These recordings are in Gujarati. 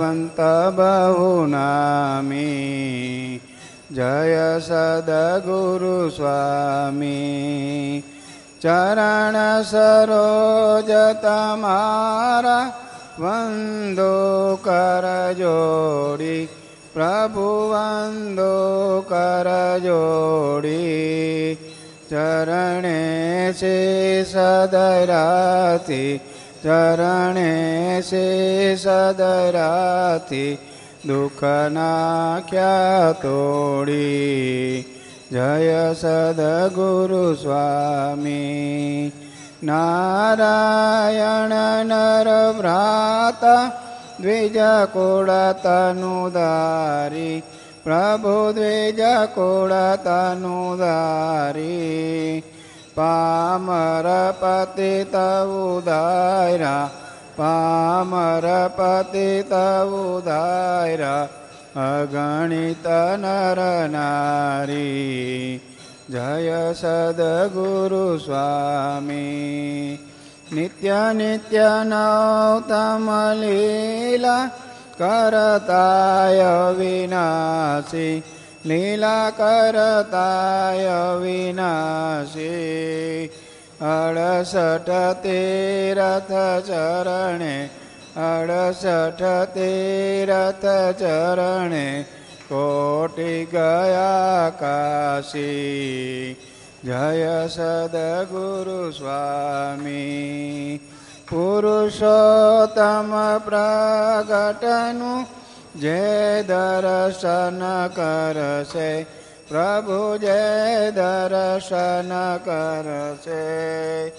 वन्त बहूनमि जय सद्गुरुस्वामी चरण सरोजतमारा वन्दो करजोडि चरणे से सदराति चरणे से शे सदरा दुखनाख्याोडी जय सदगुरुस्वामी नारायण नर भ्राता द्वेजकोड तनुदारी प्रभु द्वेजकोड तनुदारी पामरपति त उ अगणित नर जय सद्गुरुस्वामी नित्यनित्यनौतमलीला करताय विनाशी। લીલાકરતાય વિનાશી. અડસઠ તેરથ ચરણે અડસઠ તેરથ ચરણે કોટિ ગયા કાશી જય સદગુરુ સ્વામી. પુરુષોત્તમ પ્રગટનું જે દર્શન કરશે, પ્રભુ જે દર્શન કરશે.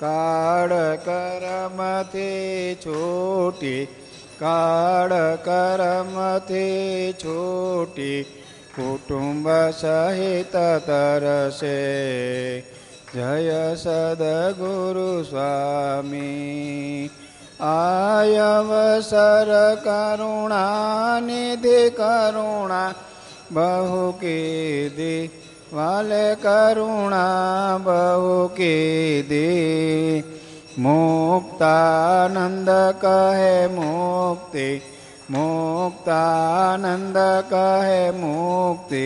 કાળ કરમથી છૂટી, કાળ કરમથી છૂટી, કુટુંબ સહિત તરસે જય સદગુરુ સ્વામી. आयवसर करुणा निधि करुणा बहु के दे वाले करुणा बहु के दे मुक्तानंद कहे मुक्ति मुक्तानंद कहे मुक्ति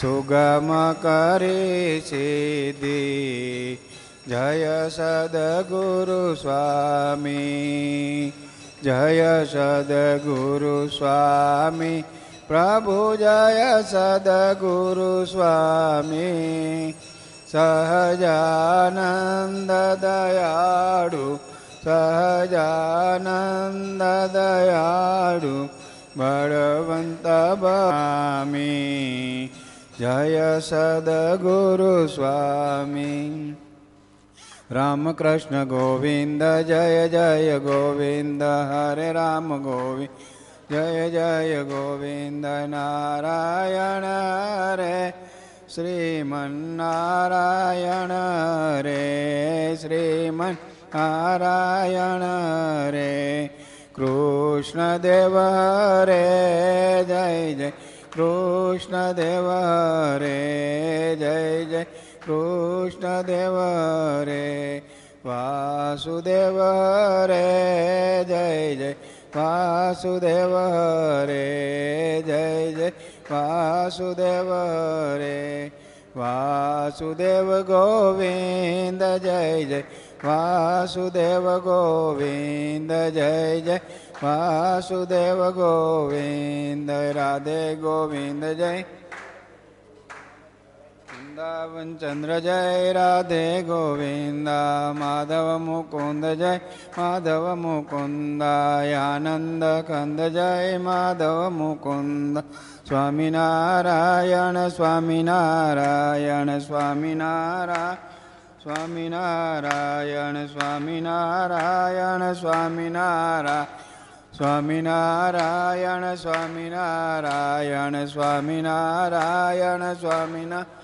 सुगम करे से दे जय सद्गुरुस्वामी जय सद्गुरुस्वामी प्रभु जय सद्गुरुस्वामी गुरु स्वामी। सहजानन्द दयालडु सहजानन्द दयालडु भगवन्त वमि जय सद्गुरुस्वामी રામકૃષ્ણ ગોવિંદ, જય જય ગોવિંદ, હરે રામ ગોવિંદ, જય જય ગોવિંદ, નારાયણ હરે, શ્રીમન્નારાયણ રે શ્રીમન નારાયણ રે કૃષ્ણદેવ રે જય જય, કૃષ્ણદેવ રે જય જય કૃષ્ણદેવ રે, વાસુદેવ રે, જય જય, વાસુદેવ રે, જય જય, વાસુદેવ રે, વાસુદેવ ગોવિંદ, જય જય, વાસુદેવ ગોવિંદ, જય જય, વાસુદેવ ગોવિંદ, રાધે ગોવિંદ, જય. વૃંદાવન ચંદ્ર જય રાધે ગોવિંદા માધવ મુકુંદ જય માધવ મુકુંદ આનંદ કંદ જય માધવ મુકુંદ સ્વામિનારાયણ સ્વામિનારાયણ સ્વામિનારાયણ સ્વામિનારાયણ સ્વામિનારાયણ સ્વામિનારાયણ સ્વામિનારાયણ સ્વામિનારાયણ સ્વામિનારાયણ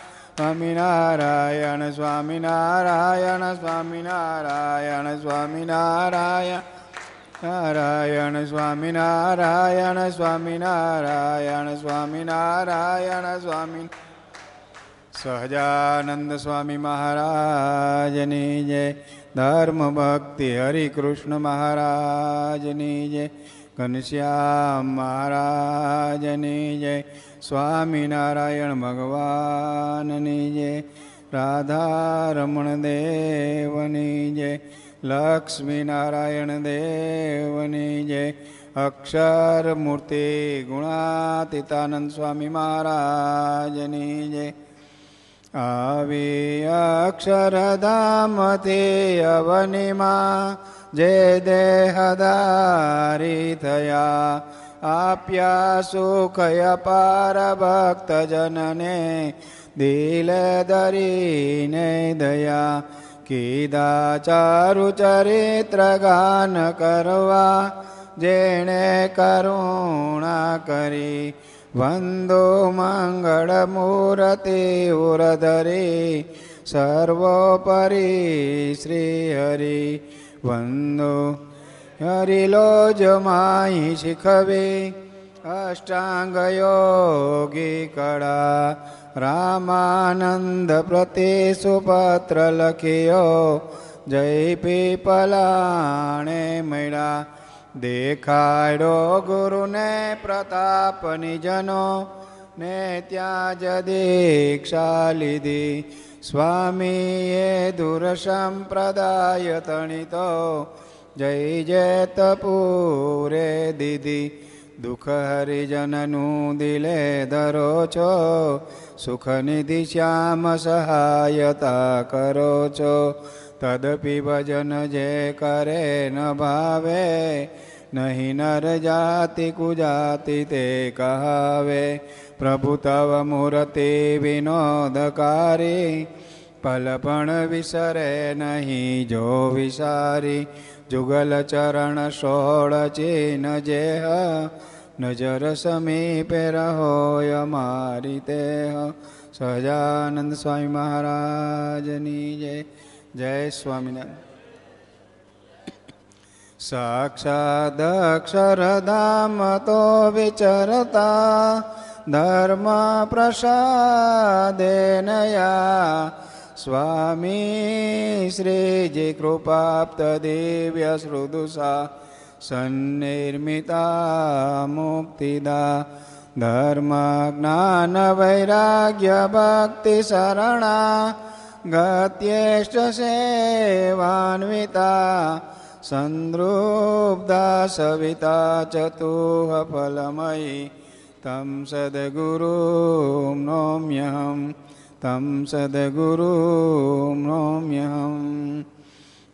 સ્વામિનારાયણ સ્વામિનારાયણ સ્વામિનારાયણ સ્વામિનારાયણ, નારાયણ, સ્વામિનારાયણ સ્વામિનારાયણ સ્વામિનારાયણ, સ્વામી સહજાનંદ સ્વામી મહારાજની જય ધર્મ ભક્તિ હરિકૃષ્ણ મહારાજની જય, ઘનશ્યામ મહારાજની જય સ્વામિનારાયણ ભગવાનની જય, રાધારમણ દેવની જય, લક્ષ્મીનારાયણ દેવની જય અક્ષર મૂર્તિ ગુણાતીતાનંદ સ્વામી મહારાજની જય. આવી અક્ષરધામથી અવનિમાં જે દેહદારી થયા આપ્યા સુખય પાર ભક્તજનને દિલ દરીને દયા કીધા ચારુ ચરિત્ર ગાન કરવા જેણે કરુણા કરી વંદો મંગળ મૂર્તિ ઉરધરી સર્વોપરી શ્રી હરિ વંદો હરિલો માહી શીખવે, અષ્ટાંગ યોગી કળા, રામાનંદ પ્રતિ સુપત્ર લખ્યો, જય પીપલાણે મળ્યા. દેખાડો ગુરુને પ્રતાપ નિજનો ને ત્યાં જ દીક્ષા લીધી. સ્વામીએ દુર સંપ્રદાય તણિતો જય જેત પૂરે દીધી દુઃખ હરિજનનું દિલે ધરો છો, સુખનિધિ શ્યામ સહાયતા કરો છો. તદપી ભજન જે કરે ન ભાવે, નહીં નર જાતિ કુજાતિ તે કહાવે. પ્રભુ તવ મૂર્તિ વિનોદકારી પલ પણ વિસરે નહીં જો વિસારી. जुगलचरण चेन जेह નજર સમીપે રહોય મારી તે સહજાનંદ સ્વામી મહારાજની જય જય સ્વામિનારાયણ સાક્ષાદક્ષરધામ તો વિચરતા ધર્મ પ્રસાદે નયા स्वामी श्रीजि कृपाप्तदेव्यसृदुषा सन्निर्मिता मुक्तिदा धर्मज्ञानवैराग्यभक्तिशरणा गत्येष्ट सेवान्विता सन्दृब्धा सविता चतुः फलमयि तं सद्गुरुं नौम्यहम् तं सद्गुरुं नौम्यहं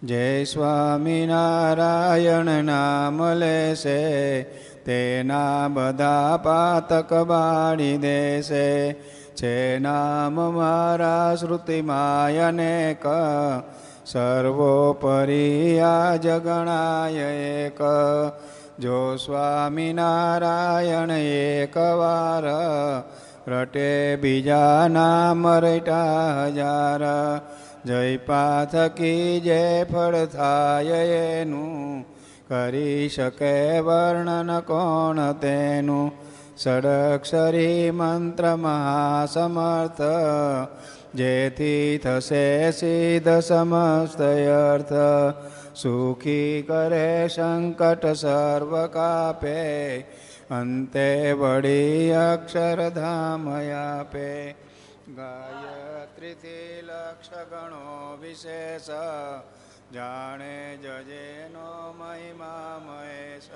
જય સ્વામિનારાયણ નામ લેશે તેના બધા પાતક બાળી દેશે છે નામ મારા શ્રુતિમાય અનેક સર્વોપરી આ જગણાય એક જો સ્વામિનારાયણ એકવાર રટે બીજા મરટા રટા હજાર જય પાથકી જે ફળ થાય એનું કરી શકે વર્ણન કોણ તેનું સડક્ષરી મંત્ર મહાસમર્થ જેથી થશે સિદ્ધ સમસ્ત અર્થ સુખી કરે સંકટ સર્વ કાપે અંતે વળી અક્ષરધામયાપે ગાયત્રીથી લક્ષ ગણો વિશેષ, જાણે જજેનો મહિમા મહેશ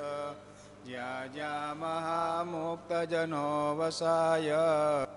જ્યાં જ્યાં મહામુક્ત જનો વસાય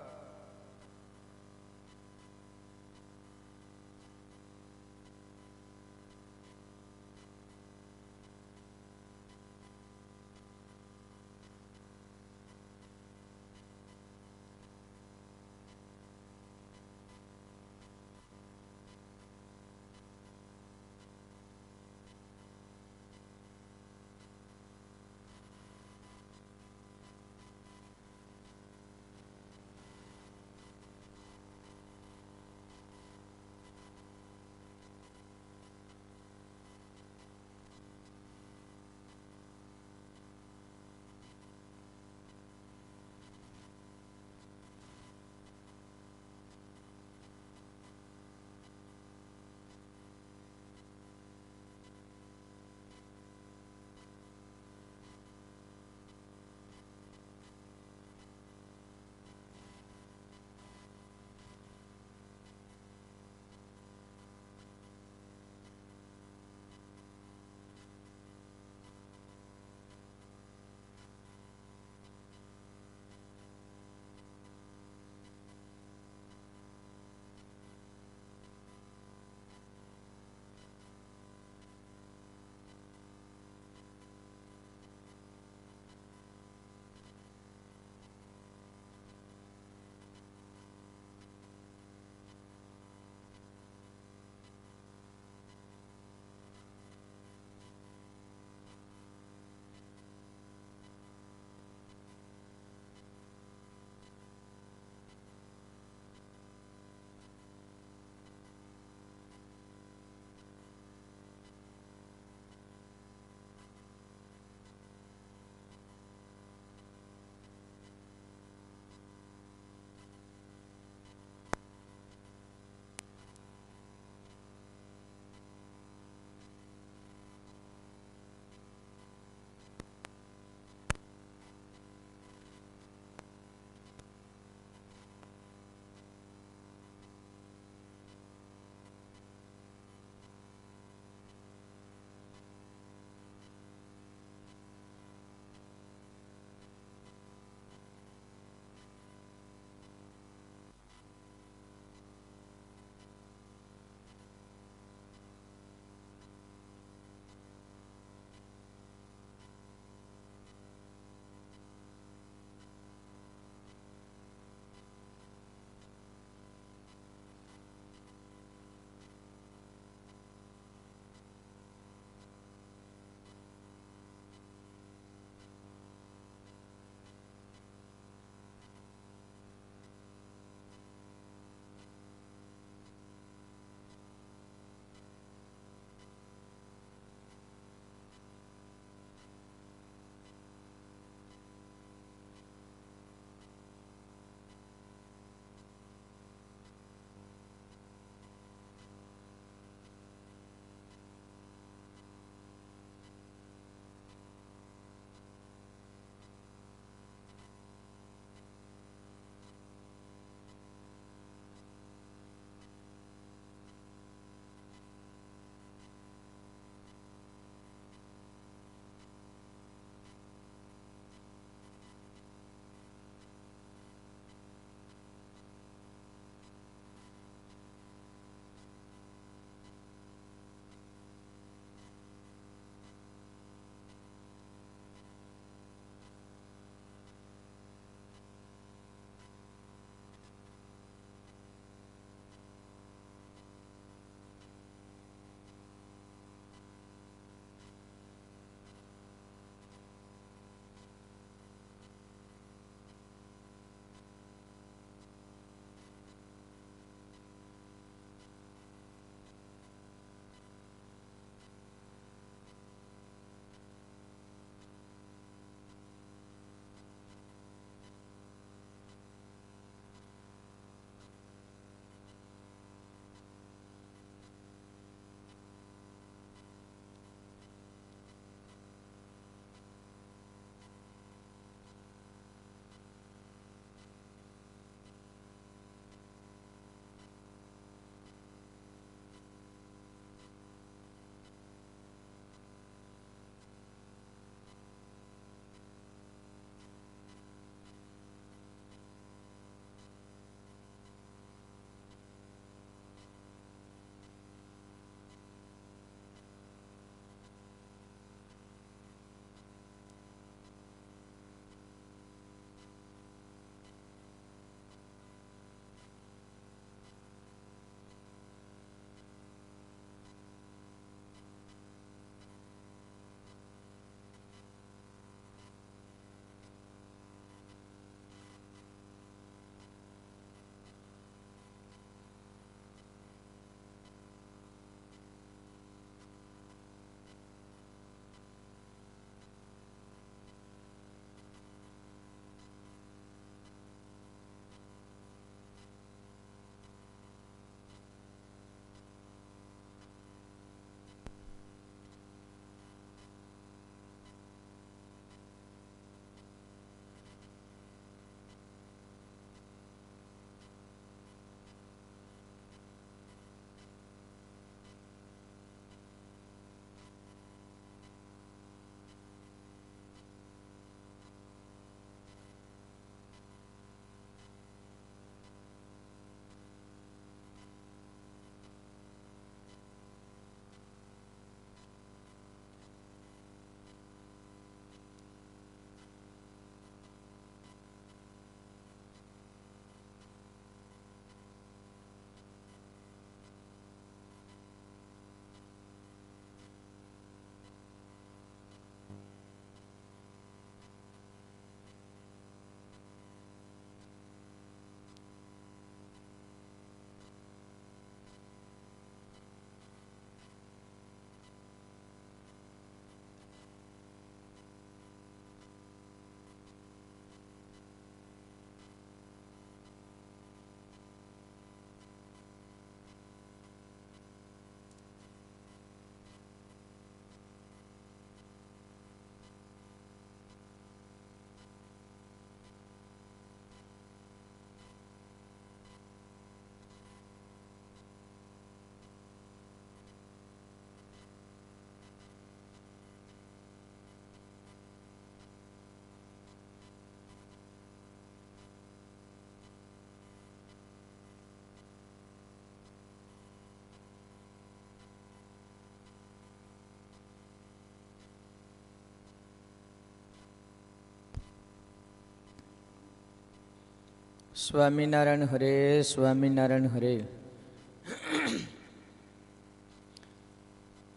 સ્વામિનારાયણ હરે સ્વામિનારાયણ હરે.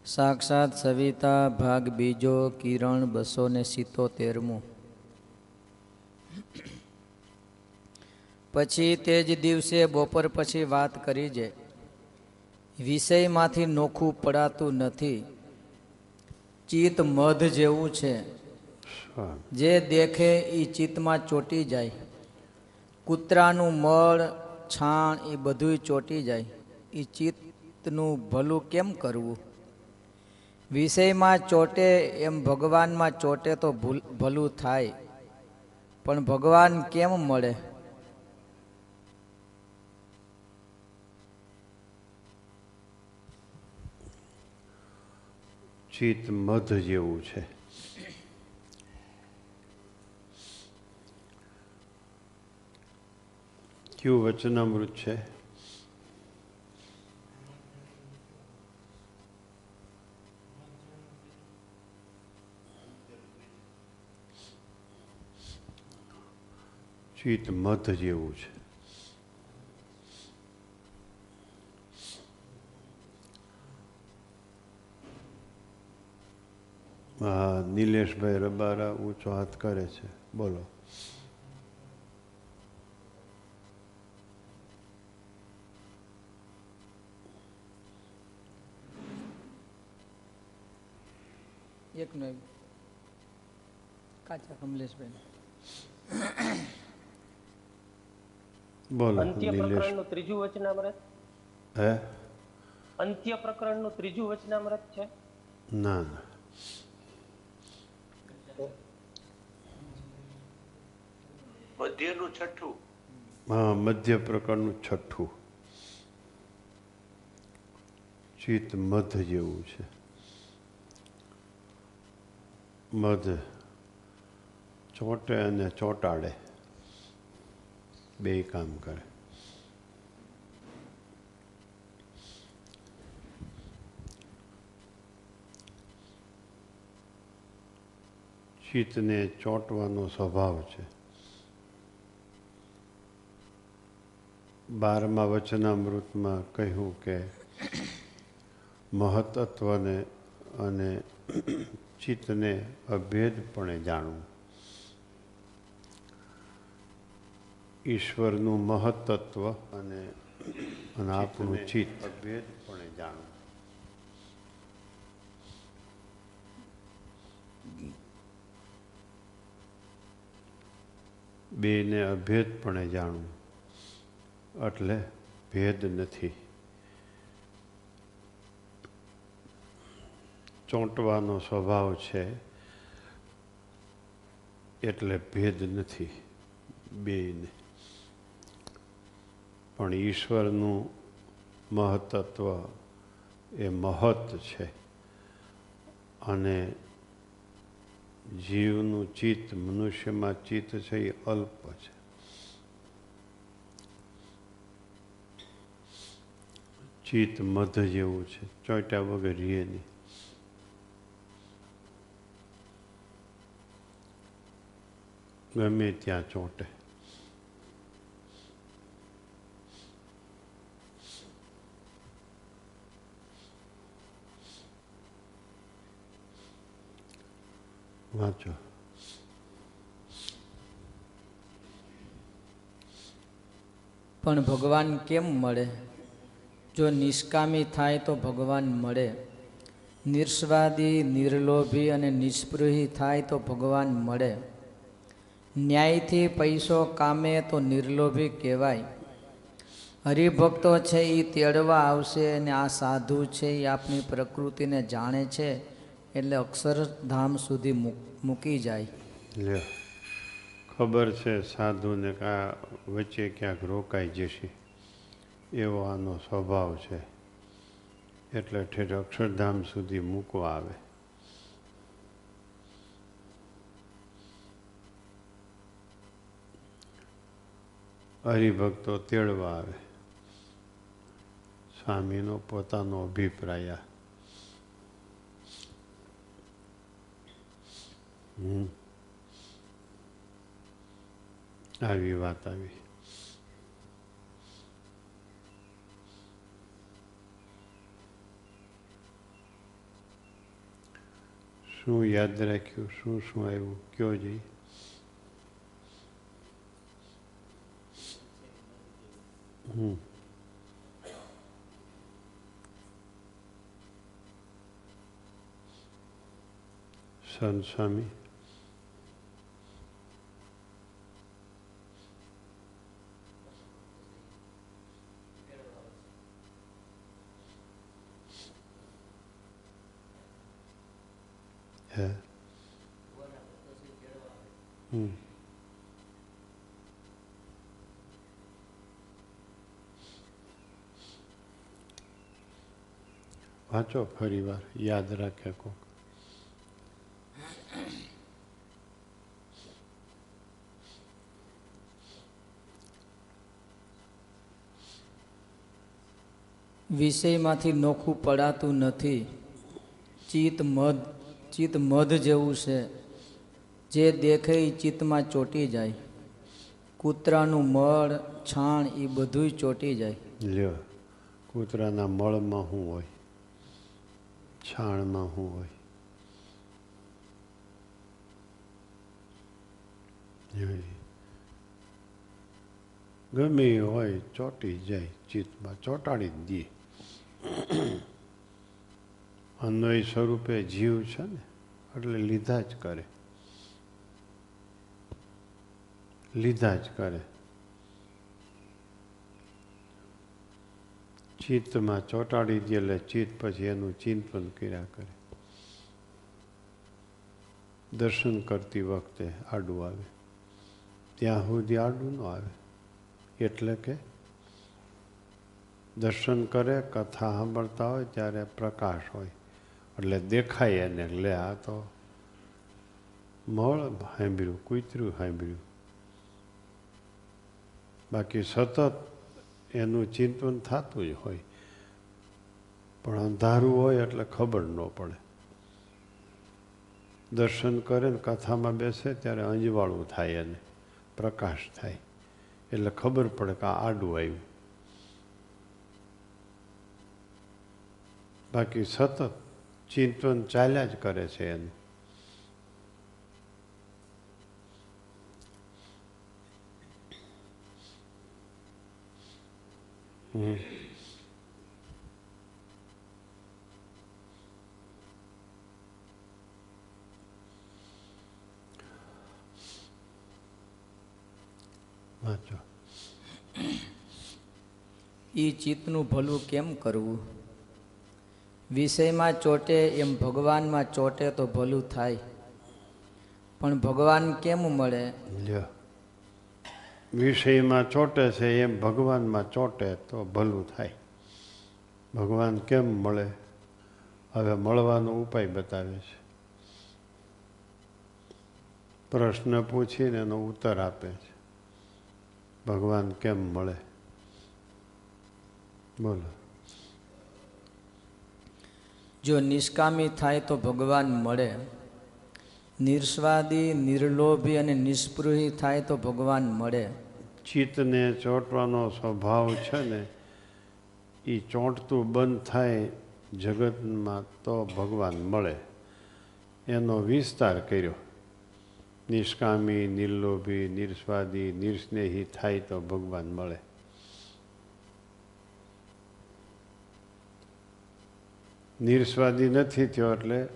સાક્ષાત સવિતા ભાગ બીજો કિરણ બસો ને સિત્તોતેરમું. પછી તે જ દિવસે બપોર પછી વાત કરી છે વિષયમાંથી નોખું પડાતું નથી. ચિત્ત મધ જેવું છે. જે દેખે એ ચિત્તમાં ચોંટી જાય. કૂતરાનું મળ, છાણ એ બધુંય ચોંટી જાય. એ ચિત્તનું ભલું કેમ કરવું? વિષયમાં ચોટે એમ ભગવાનમાં ચોટે તો ભૂલ, ભલું થાય. પણ ભગવાન કેમ મળે? ચિત્ત મધ જેવું છે. કયું વચનામૃત છે ચિત્ત મધ જેવું છે હા નિલેશભાઈ રબારા ઊંચો હાથ કરે છે બોલો એકનો એક કાચા કમલેશભાઈ. બોલો અંત્ય પ્રકરણનું ત્રીજું વચનામૃત હે? અંત્ય પ્રકરણનું ત્રીજું વચનામૃત છે? ના ના. મધ્યનું છઠ્ઠું. હા મધ્ય પ્રકરણનું છઠ્ઠું. ચિત્ત મધ જેવું છે. મધ, ચોંટે અને ચોંટાડે. બે કામ કરે. ચિત્તને ચોંટવાનો સ્વભાવ છે. બારમા વચનામૃતમાં કહ્યું કે મહત્ત્વને અને ચિત્તને અભેદપણે જાણવું. ઈશ્વરનું મહત્તત્વ અને અને આપણું ચિત્ત. અભેદપણે જાણવું. બેને અભેદપણે જાણવું. એટલે ભેદ નથી. ચોંટવાનો સ્વભાવ છે, એટલે ભેદ નથી બેને પણ ઈશ્વરનું મહત્ત્વ એ મહત છે અને જીવનું ચિત્ત, મનુષ્યમાં ચિત્ત છે એ અલ્પ છે. ચિત્ત મધ જેવું છે, ચોંટ્યા વગર રીએ નહીં. ગમે ત્યાં ચોંટે વાંચો પણ ભગવાન કેમ મળે? જો નિષ્કામી થાય તો ભગવાન મળે. નિર્સ્વાદી, નિર્લોભી અને નિષ્પૃહી થાય તો ભગવાન મળે. ન્યાયથી પૈસો કામે તો નિર્લોભી કહેવાય. હરિભક્તો છે એ તેડવા આવશે અને આ સાધુ છે એ આપણી પ્રકૃતિને જાણે છે એટલે અક્ષરધામ સુધી મૂક- જાય. ખબર છે સાધુને કા વચ્ચે ક્યાંક રોકાઈ જશે. એવો આનો સ્વભાવ છે. એટલે ઠેઠ અક્ષરધામ સુધી મૂકવા આવે. હરિભક્તો તેડવા આવે. સ્વામીનો પોતાનો અભિપ્રાય. આવી વાત આવી. શું યાદ રાખ્યું? શું શું આવ્યું? કયો જઈ? સંત સ્વામી વાંચો ફરી વાર યાદ રાખે કોક. વિષયમાંથી નોખું પડાતું નથી. ચિત્ત મધ ચિત્ત મધ જેવું છે. જે દેખે એ ચિત્તમાં ચોંટી જાય. કૂતરાનું મળ છાણ એ બધુંય ચોંટી જાય. લ્યો કૂતરાના મળમાં શું હોય? છાણમાં હું હોય ગમે હોય ચોંટી જાય ચિત્તમાં, ચોંટાડી જ દે. અન્વય સ્વરૂપે જીવ છે ને, એટલે લીધા જ કરે. લીધા જ કરે. ચિત્તમાં ચોંટાડી દે એટલે ચિત્ત પછી એનું ચિંતન કર્યા કરે. દર્શન કરતી વખતે આડું આવે. ત્યાં સુધી આડું ન આવે. એટલે કે દર્શન કરે, કથા સાંભળતા હોય ત્યારે પ્રકાશ હોય. એટલે દેખાય એને, લે આ તો મળ સાંભળ્યું કૂતર્યું સાંભળ્યું. બાકી સતત એનું ચિંતન થતું જ હોય. પણ અંધારું હોય એટલે ખબર ન પડે. દર્શન કરે ને કથામાં બેસે ત્યારે અંજવાળું થાય એને, પ્રકાશ થાય. એટલે ખબર પડે કે આડું આવ્યું. બાકી સતત ચિંતન ચાલ્યા જ કરે છે એનું. વાંચો એ ચિત્તનું ભલું કેમ કરવું? વિષયમાં ચોટે એમ ભગવાનમાં ચોટે તો ભલું થાય. પણ ભગવાન કેમ મળે? લ્યો. વિષયમાં ચોટે છે, એમ ભગવાનમાં ચોટે તો ભલું થાય. ભગવાન કેમ મળે? હવે મળવાનો ઉપાય બતાવે છે. પ્રશ્ન પૂછીને એનો ઉત્તર આપે છે. ભગવાન કેમ મળે? બોલો. જો નિષ્કામી થાય તો ભગવાન મળે. નિર્સ્વાદી, નિર્લોભી અને નિષ્પૃહી થાય તો ભગવાન મળે. ચિત્તને ચોંટવાનો સ્વભાવ છે ને એ ચોંટતું બંધ થાય જગતમાં તો ભગવાન મળે. એનો વિસ્તાર કર્યો. નિષ્કામી, નિર્લોભી, નિર્સ્વાદી, નિર્સ્નેહી થાય તો ભગવાન મળે. નિર્સ્વાદી નથી થયો એટલે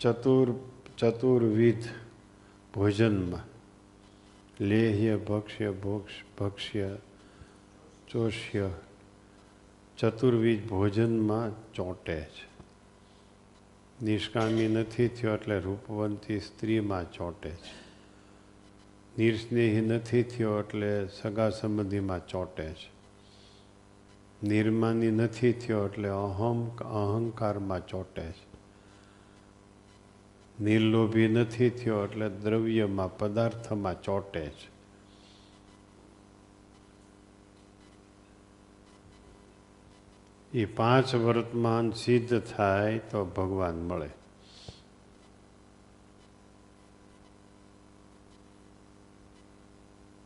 ચતુર ચતુર્વિધ ભોજનમાં લેહ્ય ભક્ષ્ય ભોક્ષ ભક્ષ્ય ચોષ્ય ચતુર્વિધ ભોજનમાં ચોંટે છે નિષ્કામી નથી થયો એટલે રૂપવંતી સ્ત્રીમાં ચોંટે છે નિર્સ્નેહી નથી થયો એટલે સગા સંબંધીમાં ચોંટે છે નિર્માની નથી થયો એટલે અહમ અહંકારમાં ચોંટે છે નિર્લોભી નથી થયો એટલે દ્રવ્યમાં, પદાર્થમાં ચોંટે છે. એ પાંચ વર્તમાન સિદ્ધ થાય તો ભગવાન મળે.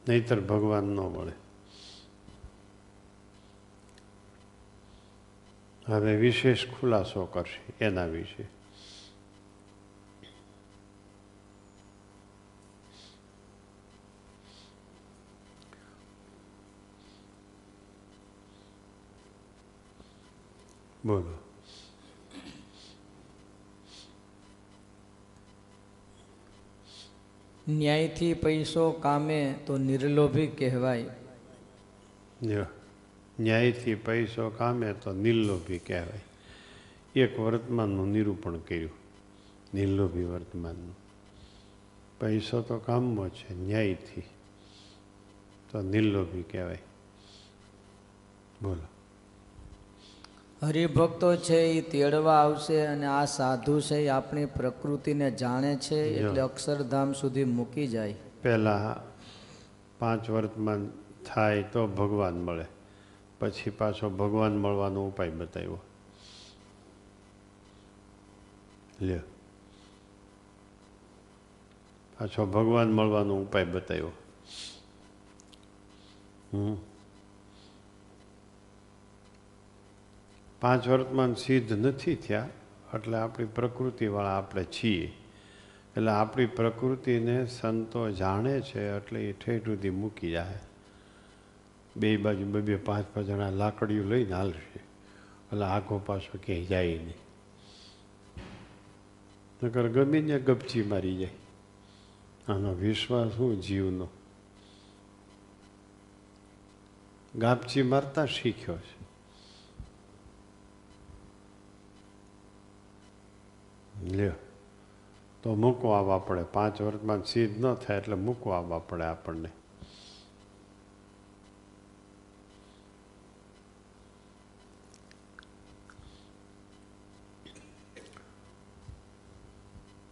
નહીતર ભગવાન ન મળે. હવે વિશેષ ખુલાસો કરશે એના વિશે. બોલો ન્યાયથી પૈસો કામે તો નિર્લોભી કહેવાય. જો ન્યાયથી પૈસો કામે તો નિર્લોભી કહેવાય. એક વર્તમાનનું નિરૂપણ કર્યું. નિર્લોભી વર્તમાનનું. પૈસો તો કામમાં છે ન્યાયથી તો નિર્લોભી કહેવાય. બોલો. હરિભક્તો છે એ તેડવા આવશે અને આ સાધુ છે એ આપણી પ્રકૃતિને જાણે છે એટલે અક્ષરધામ સુધી મૂકી જાય. પહેલાં પાંચ વર્તમાન થાય તો ભગવાન મળે. પછી પાછો ભગવાન મળવાનો ઉપાય બતાવ્યો. લ્યો. પાછો ભગવાન મળવાનો ઉપાય બતાવ્યો. હમ. પાંચ વર્તમાન સિદ્ધ નથી થયા, એટલે આપણી પ્રકૃતિવાળા આપણે છીએ. એટલે આપણી પ્રકૃતિને સંતો જાણે છે, એટલે એ ઠેઠ સુધી મૂકી જાય. બે બાજુ, બે બે, પાંચ પાંચ જણા લાકડીઓ લઈને હાલશે. એટલે આખો પાછો ક્યાંય જાય નહીં. નકર ગમે ત્યાં ગપચી મારી જાય. આનો વિશ્વાસ શું જીવનો? ગાપચી મારતા શીખ્યો છે. લ્યો તો મૂકવા આવવા પડે પાંચ વર્ષમાં સીધ ન થાય એટલે મૂકવા આવવા પડે આપણને.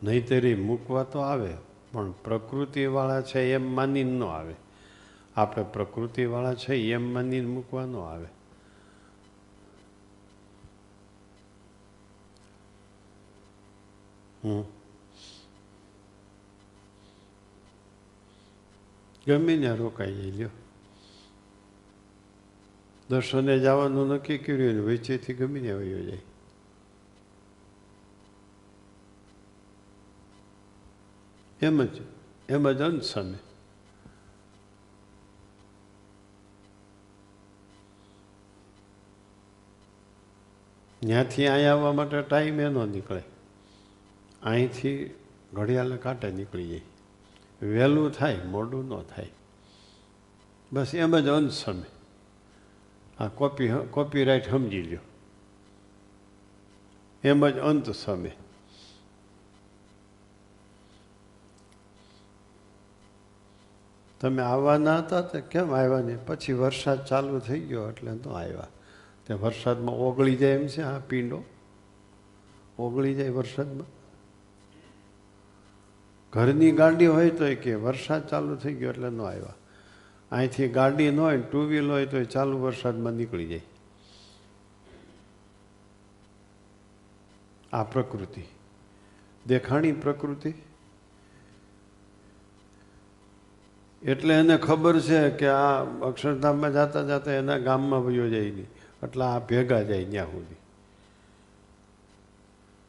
નહીતરી મૂકવા તો આવે, પણ પ્રકૃતિવાળા છે એમ માની ન આવે. આપણે પ્રકૃતિવાળા છે એમ માનીને મૂકવા ન આવે. ગમે ત્યાં રોકાઈ લ્યો. દર્શને જવાનું નક્કી કર્યું ને વચ્ચેથી ગમે ત્યાં વયો જાય. એમ જ એમ જ અંત સમય ત્યાંથી અહીંયા આવવા માટે ટાઈમ એનો નીકળે. અહીંથી ઘડિયાળના કાંટે નીકળી જાય. વહેલું થાય, મોડું ન થાય. બસ એમ જ અંત સમય આ કોપી કોપીરાઇટ સમજી લ્યો. એમ જ અંત સમય તમે આવવાના હતા તો કેમ આવ્યા નહીં? પછી વરસાદ ચાલુ થઈ ગયો એટલે તો આવ્યા. તે વરસાદમાં ઓગળી જાય એમ છે આ પીંડો? ઓગળી જાય વરસાદમાં? ઘરની ગાડી હોય તો કે વરસાદ ચાલુ થઈ ગયો એટલે ન આવ્યા. અહીંથી ગાડી ન હોય ટુ વ્હીલ હોય તો એ ચાલુ વરસાદમાં નીકળી જાય. આ પ્રકૃતિ. દેખાણી પ્રકૃતિ. એટલે એને ખબર છે કે આ અક્ષરધામમાં જતા જતા એના ગામમાં વયો જાય નહીં. એટલે આ ભેગા જાય ત્યાં સુધી.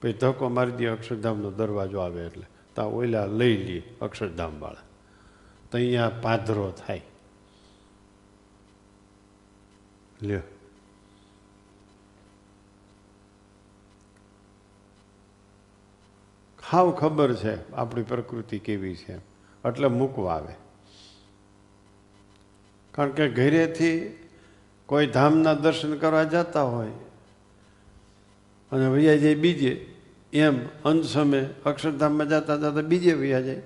પછી ધક્કો મારી દે, અક્ષરધામનો દરવાજો આવે એટલે. તો ઓલા લઈ લે અક્ષરધામવાળા તો અહીંયા પાધરો થાય. લ્યો. હાવ ખબર છે આપણી પ્રકૃતિ કેવી છે. એટલે મૂકવા આવે. કારણ કે ઘરેથી કોઈ ધામના દર્શન કરવા જતા હોય, અને વૈયા જાય બીજે એમ અંત સમય અક્ષરધામમાં જતા જતા બીજે વ્યા જાય.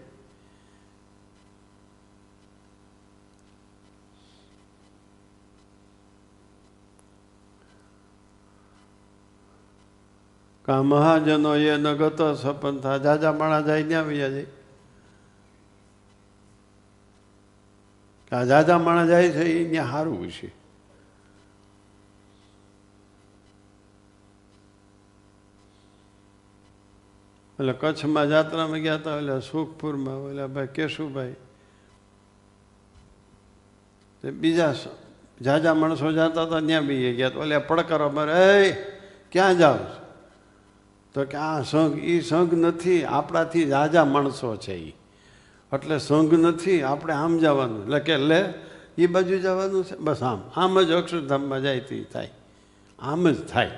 કા મહાજનો એ ન ગતો સપંથા જાજા માણા જાય ત્યાં વ્યા જાય. કે જાજા માણા જાય છે એ ત્યાં સારું છે એટલે કચ્છમાં જાત્રામાં ગયા હતા એટલે સુખપુરમાં ઓલા ભાઈ કેશુભાઈ. તે બીજા જાજા માણસો જતા હતા, ત્યાં બી ગયા તો, એટલે પડકારો મારે, એ, ક્યાં જાઓ તો કે, આ સંઘ એ સંઘ નથી, આપણાથી જાજા માણસો છે એ એટલે સંઘ નથી, આપણે આમ જવાનું. એટલે કે, લે એ બાજુ જવાનું છે? બસ આમ આમ જ અક્ષરધામમાં જાય તે, થાય. આમ જ થાય.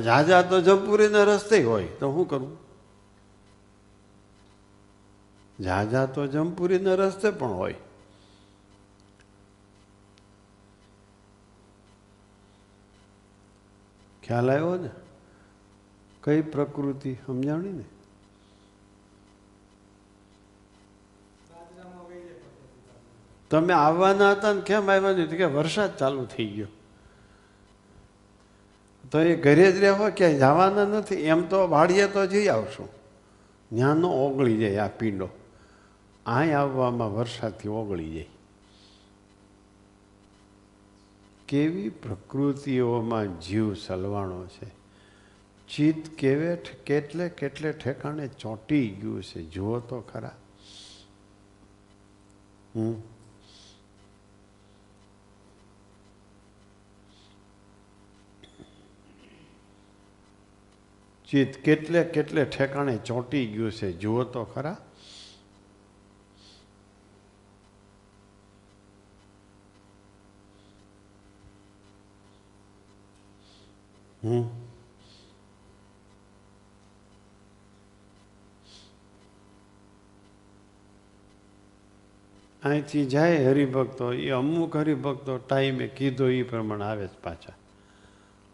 ઝાઝા તો જમપુરીના રસ્તે હોય, તો શું કરું? ઝાઝા તો જમપુરીના રસ્તે પણ હોય. ખ્યાલ આવ્યો ને? કઈ પ્રકૃતિ, સમજાણી ને? તમે આવવાના હતા ને કેમ આવ્યા નહીં? કે વરસાદ ચાલુ થઈ ગયો. તો એ ઘરે જ રહેવો ક્યાંય જવાના નથી? એમ તો વાળીએ તો જઈ આવશું. ત્યાંનો ઓગળી જાય આ પીંડો. અહીં આવવામાં વરસાદથી ઓગળી જાય. કેવી પ્રકૃતિઓમાં જીવ સલવાણો છે. ચિત્ત કેવે કેટલે કેટલે ઠેકાણે ચોંટી ગયું છે, જુઓ તો ખરા. હમ? ચિત્ત કેટલે કેટલે ઠેકાણે ચોંટી ગયું છે, જુઓ તો ખરા. હમ. અહીંથી જાય હરિભક્તો, એ અમુક હરિભક્તો ટાઈમે કીધો એ પ્રમાણે આવે જ પાછા.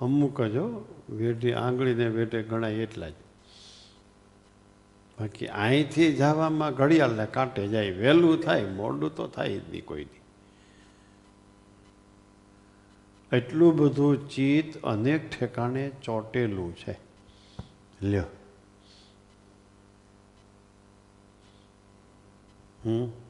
અમુક જ હો, વેઢી આંગળીને વેઢે ગણાય એટલા જ. બાકી અહીંથી જવામાં ઘડિયાળને કાંટે જાય, વહેલું થાય, મોડું તો થાય જ નહીં કોઈની એટલું બધું ચિત્ત અનેક ઠેકાણે ચોટેલું છે. લ્યો. હમ?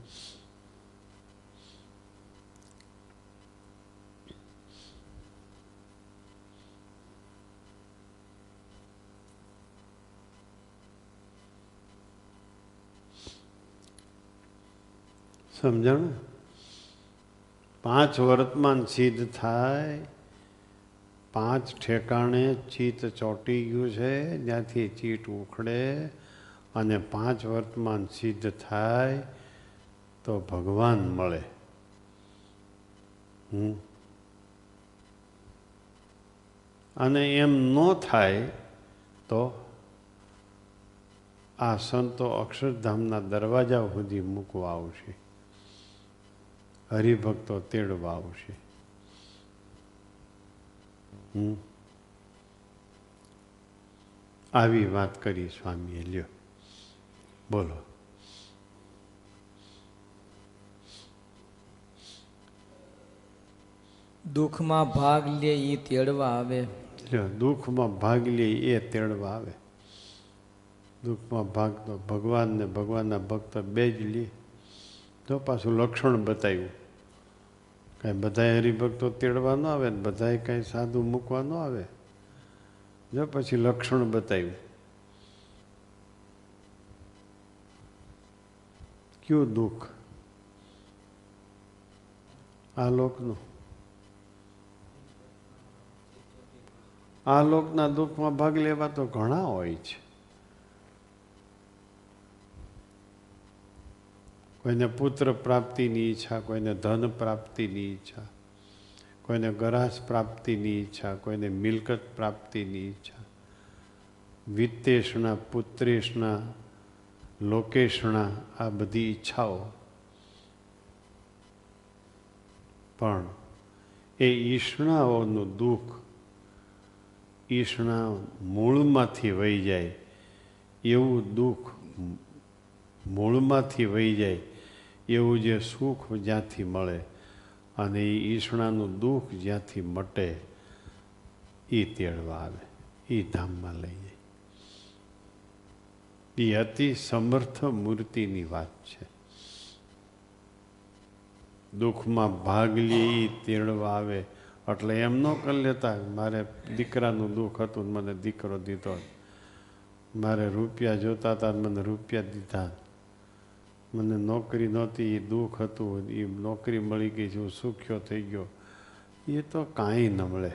સમજણ? પાંચ વર્તમાન સિદ્ધ થાય, પાંચ ઠેકાણે ચિત્ત ચોંટી ગયું છે ત્યાંથી ચીટ ઉખડે અને પાંચ વર્તમાન સિદ્ધ થાય તો ભગવાન મળે. અને એમ ન થાય તો આ સંતો અક્ષરધામના દરવાજા સુધી મૂકવા આવશે. હરિભક્તો તેડવા આવશે. આવી વાત કરી સ્વામીએ લ્યો. બોલો. દુઃખમાં ભાગ લે એ તેડવા આવે. દુઃખમાં ભાગ લે એ તેડવા આવે. દુઃખમાં ભાગ તો ભગવાન ને ભગવાનના ભક્ત બે જ લે. તો પાછું લક્ષણ બતાવ્યું. કાંઈ બધાય હરિભક્તો તેડવા ન આવે ને બધાય કાંઈ સાધુ મૂકવા ન આવે. જો પછી લક્ષણ બતાવ્યું. કયું દુઃખ? આ લોકનું. આ લોકના દુઃખમાં ભાગ લેવા તો ઘણા હોય છે. કોઈને પુત્ર પ્રાપ્તિની ઈચ્છા, કોઈને ધન પ્રાપ્તિની ઈચ્છા, કોઈને ગરાસ પ્રાપ્તિની ઈચ્છા, કોઈને મિલકત પ્રાપ્તિની ઈચ્છા, વિત્તેષણા, પુત્રેષણા લોકેશણા આ બધી ઈચ્છાઓ. પણ એ ઈષ્ણાઓનું દુઃખ ઈષ્ણા મૂળમાંથી વહી જાય, એવું દુઃખ મૂળમાંથી વહી જાય એવું જે સુખ જ્યાંથી મળે અને એ ઈષ્ણાનું દુઃખ જ્યાંથી મટે એ તેડવા આવે એ ધામમાં લઈ જાય. એ અતિ સમર્થ મૂર્તિની વાત છે. દુઃખમાં ભાગ લે એ તેડવા આવે. એટલે એમ ન કરી લેતા, મારે દીકરાનું દુઃખ હતું મને દીકરો દીધો. મારે રૂપિયા જોતા હતા મને રૂપિયા દીધા. મને નોકરી નહોતી એ દુઃખ હતું એ નોકરી મળી ગઈ છે હું સુખ્યો થઈ ગયો. એ તો કાંઈ ન મળે.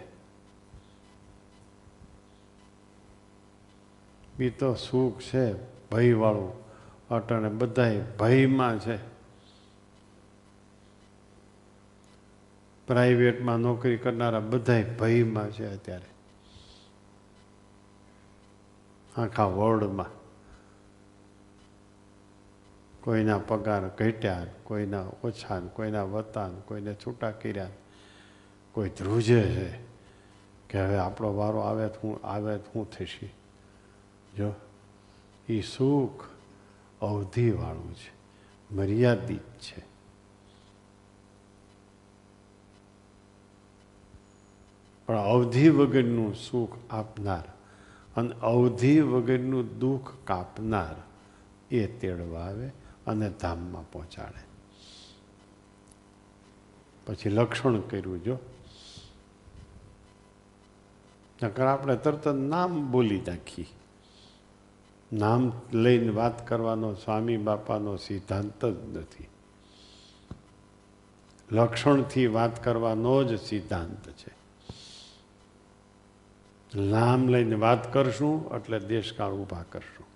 એ તો સુખ છે, ભયવાળું. અટાણે બધાય ભયમાં છે. પ્રાઇવેટમાં નોકરી કરનારા બધાય ભયમાં છે અત્યારે. આખા વર્લ્ડમાં કોઈના પગાર ઘટ્યા, કોઈના ઓછા કોઈના વતાન કોઈને છૂટા કર્યા. કોઈ ધ્રુજે છે કે હવે આપણો વારો આવે તો હું, આવે શું થશે જો એ સુખ અવધિવાળું છે, મર્યાદિત છે. પણ અવધિ વગરનું સુખ આપનાર અને અવધિ વગરનું દુઃખ કાપનાર એ તેડવા આવે. અને ધામમાં પહોંચાડે. પછી લક્ષણ કર્યું, જો. નકર આપણે તરત નામ બોલી નાખી નામ લઈને વાત કરવાનો સ્વામી બાપાનો સિદ્ધાંત જ નથી. લક્ષણથી વાત કરવાનો જ સિદ્ધાંત છે. નામ લઈને વાત કરશું એટલે દેશકાળ ઊભા કરશું.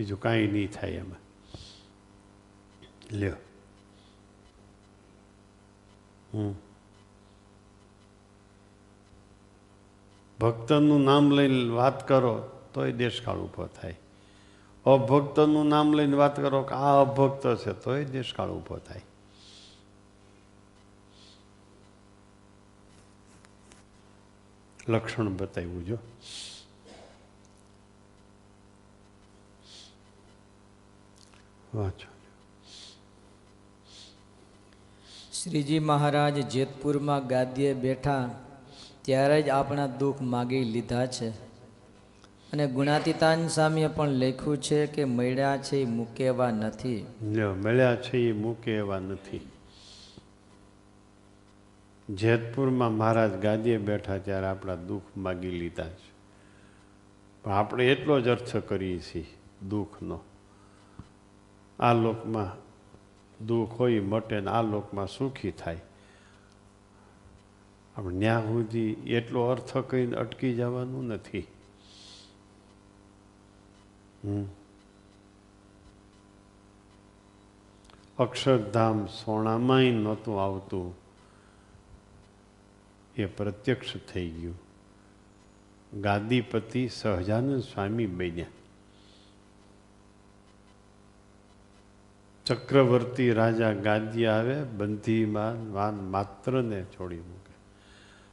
બીજું કાંઈ નહીં થાય એમાં. લ્યો. હમ. ભક્તનું નામ લઈને વાત કરો, તોય દેશકાળ ઊભો થાય. અભક્તનું નામ લઈને વાત કરો કે આ અભક્ત છે, તોય દેશકાળ ઊભો થાય. લક્ષણ બતાવ્યું જો. વાંચો. શ્રીજી મહારાજ જેતપુરમાં ગાદીએ બેઠા ત્યારે જ આપણા દુઃખ માગી લીધા છે. અને ગુણાતીતાન સામે પણ લખ્યું છે કે મળ્યા છે એ મૂકેવા નથી. મળ્યા છે એ મૂકે એવા નથી. જેતપુરમાં મહારાજ ગાદીએ બેઠા ત્યારે આપણા દુઃખ માગી લીધા છે. પણ આપણે એટલો જ અર્થ કરીએ છીએ દુઃખનો. આ લોકમાં દુઃખ હોય, મટે ને આ લોકમાં સુખી થાય. આપણે ન્યા સુધી એટલો અર્થ કહીને અટકી જવાનું નથી. અક્ષરધામ સોનામાંય નહોતું આવતું. એ પ્રત્યક્ષ થઈ ગયું. ગાદીપતિ સહજાનંદ સ્વામી બન્યા. ચક્રવર્તી રાજા ગાદી આવે, બંધીમાં વાન માત્રને છોડી મૂકે.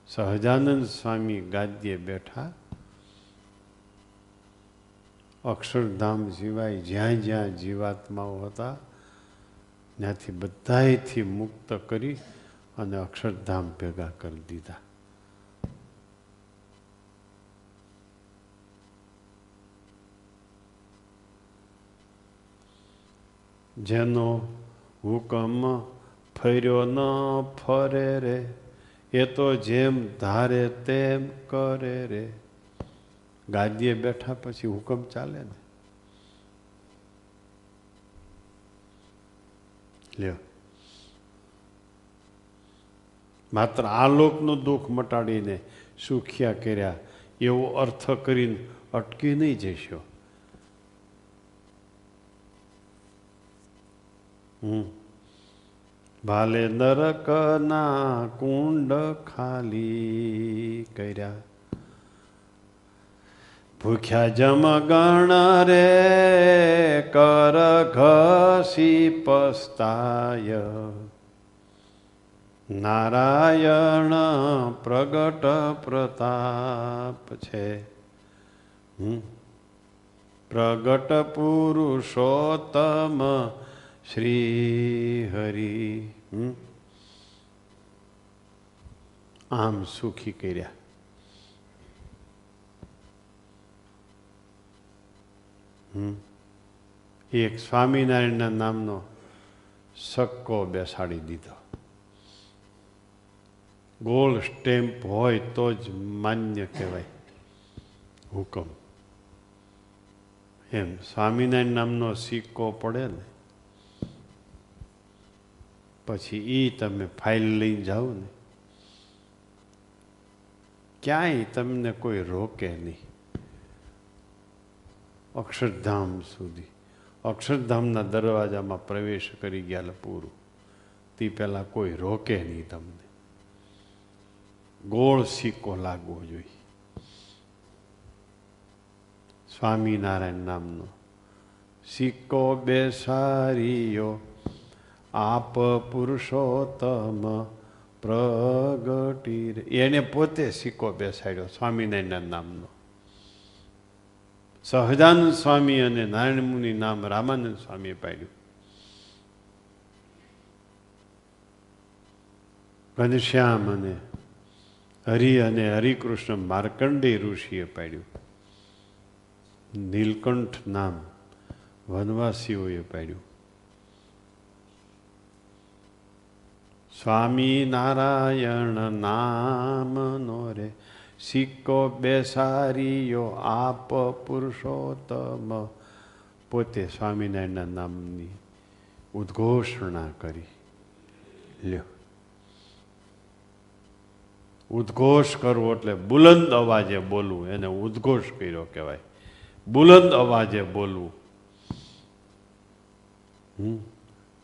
સહજાનંદ સ્વામી ગાદીએ બેઠા. અક્ષરધામ સિવાય જ્યાં જ્યાં જીવાત્માઓ હતા, ત્યાંથી બધાયથી મુક્ત કરી અને અક્ષરધામ ભેગા કરી દીધા. જેનો હુકમ ફર્યો ન ફરે રે, એ તો જેમ ધારે તેમ કરે રે. ગાદીએ બેઠા પછી હુકમ ચાલે ને? લ્યો. માત્ર આ દુઃખ મટાડીને સુખ્યા કર્યા, એવો અર્થ કરીને અટકી નહીં જશો ભાલે નરકના કુંડ ખાલી કર્યા. ભૂખ્યા જમગણ રે કર ઘસી પસ્તાય. નારાયણ પ્રગટ પ્રતાપ છે. પ્રગટ પુરુષોત્તમ શ્રી હરિ આમ સુખી કર્યા. એક સ્વામિનારાયણના નામનો સક્કો બેસાડી દીધો. ગોલ સ્ટેમ્પ હોય તો જ માન્ય કહેવાય. હુકમ. એમ, સ્વામિનારાયણ નામનો સિક્કો પડે ને પછી એ તમે ફાઇલ લઈ જાઓ ને. ક્યાંય તમને કોઈ રોકે નહીં. અક્ષરધામ સુધી. અક્ષરધામના દરવાજામાં પ્રવેશ કરી ગયા પૂરું. તે પહેલાં કોઈ રોકે નહીં તમને. ગોળ સિક્કો લાગવો જોઈએ. સ્વામિનારાયણ નામનો. સિક્કો બેસારીયો આપ પુરુષોત્તમ પ્રગટી એને પોતે સિક્કો બેસાડ્યો સ્વામિનારાયણ નામનો. સહજાનંદ સ્વામી અને નારાયણ મુનિ નામ રામાનંદ સ્વામીએ પાડ્યું. ઘનશ્યામ અને હરિ અને હરિકૃષ્ણ માર્કંડેય ઋષિએ પાડ્યું. નીલકંઠ નામ વનવાસીઓએ પાડ્યું. સ્વામી નારાયણ નામનો રે સિક્કો બેસારીયો આપ પુરુષોત્તમ. પોતે સ્વામિનારાયણના નામની ઉદ્ઘોષણા કરી. લ્યો. ઉદ્ઘોષ કરવો એટલે બુલંદ અવાજે બોલવું. એને ઉદ્ઘોષ કર્યો કહેવાય. બુલંદ અવાજે બોલવું. હમ.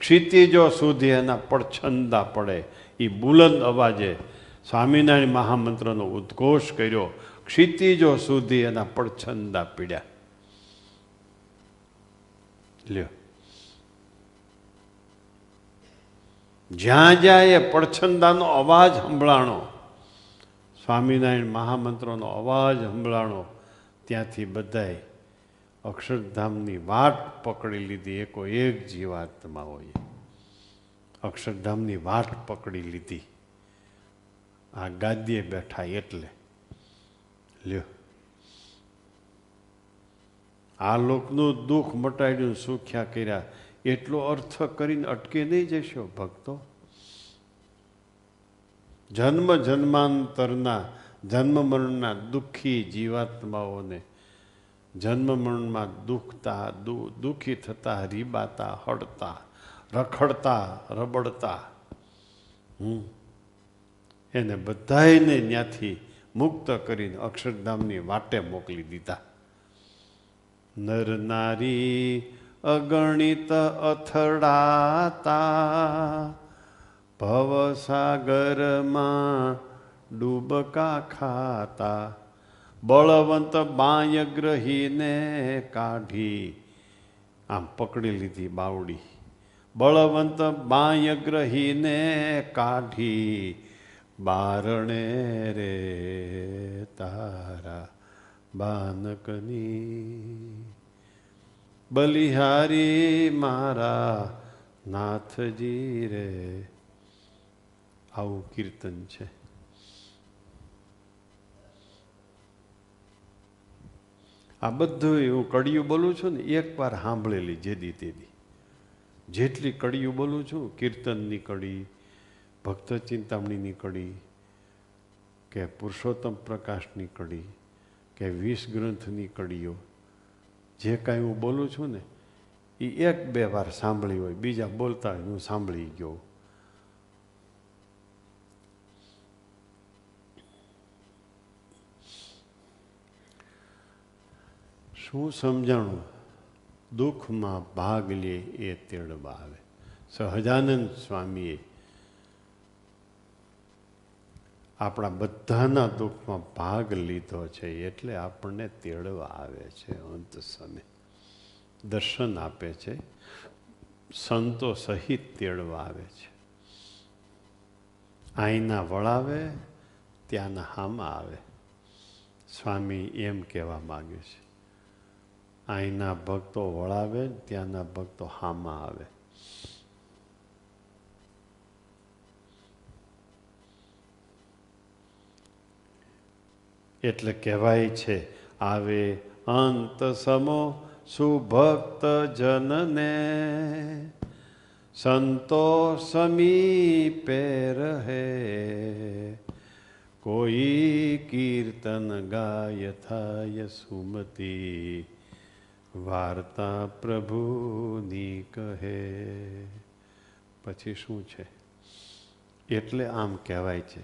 ક્ષિતિજો સુધી એના પડછંદા પડે. એ બુલંદ અવાજે સ્વામિનારાયણ મહામંત્રનો ઉદ્ઘોષ કર્યો. ક્ષિતિજો સુધી એના પડછંદા પીડ્યા. લ્યો. જ્યાં જ્યાં એ પડછંદાનો અવાજ સંભળાણો, સ્વામિનારાયણ મહામંત્રનો અવાજ સંભળાણો, ત્યાંથી બધાય અક્ષરધામની વાટ પકડી લીધી એકો એક જીવાત્મા હોય. અક્ષરધામની વાટ પકડી લીધી. આ ગાદીએ બેઠા એટલે લ્યો. આ લોકનું દુઃખ મટાડ્યું, સુખ્યા કર્યા. એટલો અર્થ કરીને અટકે નહીં જશો ભક્તો. જન્મ જન્માંતરના, જન્મ મરણના દુઃખી જીવાત્માઓને જન્મ મરણમાં દુખતા દુઃખી થતા, રીબાતા, હડતા, રખડતા, રબડતા. હમ. એને બધાયને ત્યાંથી મુક્ત કરીને અક્ષરધામની વાટે મોકલી દીધા. નર નારી અગણિત અથડાતા ભવસાગરમાં ડૂબકા ખાતા. બળવંત બાય ગ્રહીને કાઢી. આમ પકડી લીધી બાવડી. બળવંત બાય ગ્રહીને કાઢી. બારણે રે તારા બાનકની. બલિહારી મારા નાથજી રે. આવું કીર્તન છે. આ બધું હું કડિયું બોલું છું ને એક વાર સાંભળેલી જેદી તેદી. જેટલી કડિયું બોલું છું, કીર્તનની કડી, ભક્ત ચિંતામણીની કડી, કે પુરુષોત્તમ પ્રકાશની કડી, કે વીસ ગ્રંથની કડીઓ, જે કાંઈ હું બોલું છું ને એ એક બે વાર સાંભળી હોય, બીજા બોલતા હું સાંભળી ગયો. શું સમજાણું? દુઃખમાં ભાગ લે એ તેડવા આવે સહજાનંદ સ્વામીએ આપણા બધાના દુઃખમાં ભાગ લીધો છે એટલે આપણને તેડવા આવે છે અંત સમય. દર્શન આપે છે. સંતો સહિત તેડવા આવે છે. અહીંના વળાવે ત્યાંના હામાં આવે. સ્વામી એમ કહેવા માગે છે. અહીંના ભક્તો વળાવે ત્યાંના ભક્તો હામાં આવે. એટલે કહેવાય છે, આવે અંત સમો સુભક્ત જનને. સંતો સમીપે રહે. કોઈ કીર્તન ગાય થાય સુમતી. વાર્તા પ્રભુની કહે. પછી શું છે? એટલે આમ કહેવાય છે.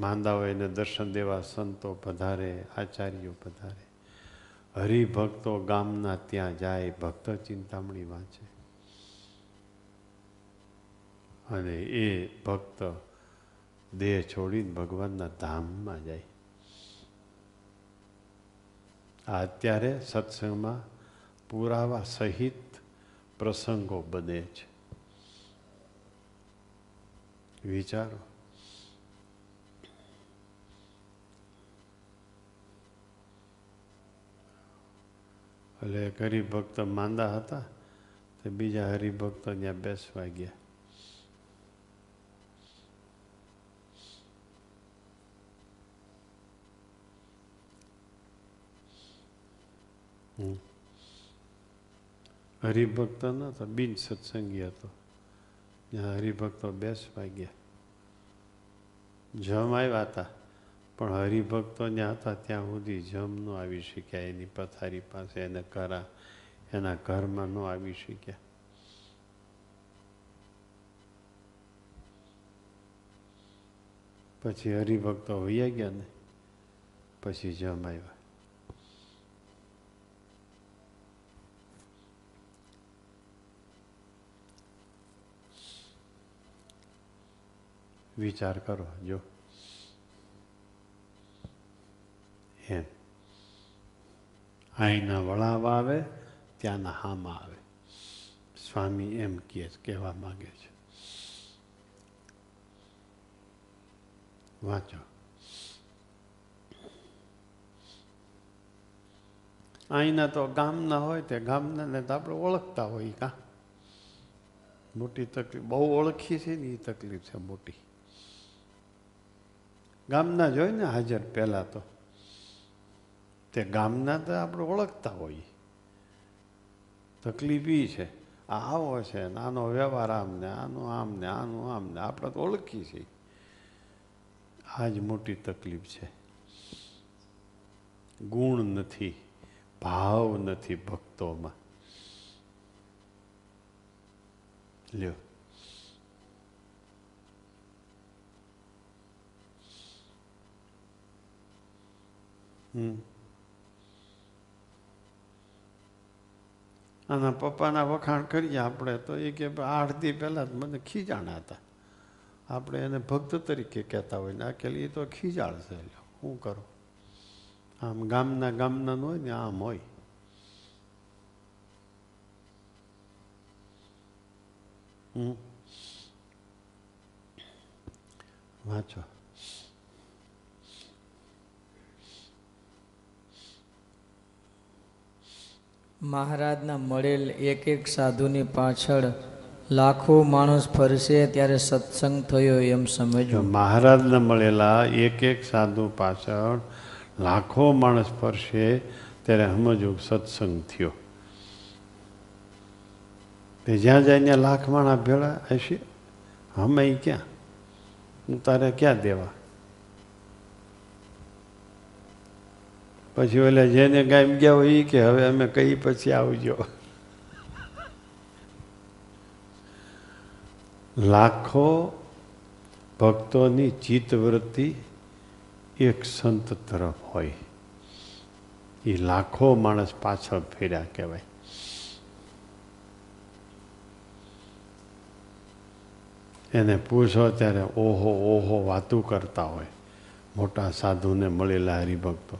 માંદા હોય એને દર્શન દેવા સંતો પધારે, આચાર્યો પધારે. હરિભક્તો ગામના ત્યાં જાય, ભક્ત ચિંતામણી વાંચે. અને એ ભક્ત દેહ છોડીને ભગવાનના ધામમાં જાય. અત્યારે સત્સંગમાં પુરાવા સહિત પ્રસંગો બને છે વિચારો. એટલે ગરીબ હરિભક્ત માંદા હતા, તે બીજા હરિભક્ત ત્યાં બેસવા ગયા. હમ. ન હતા બિન સત્સંગી હતો. ત્યાં હરિભક્તો બેસવા ગયા જમ આવ્યા હતા. પણ હરિભક્તો ત્યાં હતા ત્યાં સુધી જમ ન આવી શક્યા. એની પથારી પાસે એને કરા, એના ઘરમાં ન આવી શક્યા. પછી હરિભક્તો વૈયા ગયા ને, પછી જમ આવ્યા. વિચાર કરો, જો. એમ. અહીંના વળાવ આવે, ત્યાંના હામાં આવે. સ્વામી એમ કહે કહેવા માંગે છે. વાંચો. અહીંના તો ગામના હોય તે ગામના ને તો આપણે ઓળખતા હોય કાં? મોટી તકલીફ, બહુ ઓળખી છે ને એ તકલીફ છે મોટી. ગામના જ હોય ને હાજર પહેલાં તો. તે ગામના તો આપણે ઓળખતા હોઈએ. તકલીફ એ છે. આ આવો છે ને, આનો વ્યવહાર આમ ને, આનું આમ ને, આનું આમ ને, આપણે તો ઓળખી છીએ. આ જ મોટી તકલીફ છે. ગુણ નથી, ભાવ નથી ભક્તોમાં. લ્યો. આના પપ્પાના વખાણ કરીએ આપણે, તો એ કે આઠ દી પહેલાં જ મને ખીજાણા હતા. આપણે એને ભક્ત તરીકે કહેતા હોય ને, આ કે એ તો ખીજાળ છે, લ્યો શું કરો? આમ ગામના ગામના હોય ને, આમ હોય. હમ. વાંચો. મહારાજના મળેલ એક એક સાધુની પાછળ લાખો માણસ ફરશે ત્યારે સત્સંગ થયો એમ સમજો મહારાજને મળેલા એક એક સાધુ પાછળ લાખો માણસ ફરશે ત્યારે સમજો સત્સંગ થયો. તે જ્યાં જઈને લાખ માણસ ભેળા હશે, અમે ક્યાં? હું તારે ક્યાં દેવા? પછી ઓલે જેને ગામ ગયા હોય એ કે, હવે અમે કહી પછી આવજો. લાખો ભક્તોની ચિત્તવૃત્તિ એક સંત તરફ હોય. એ લાખો માણસ પાછળ ફેર્યા કહેવાય. એને પૂછો ત્યારે ઓહો ઓહો વાતું કરતા હોય. મોટા સાધુને મળેલા હરિભક્તો.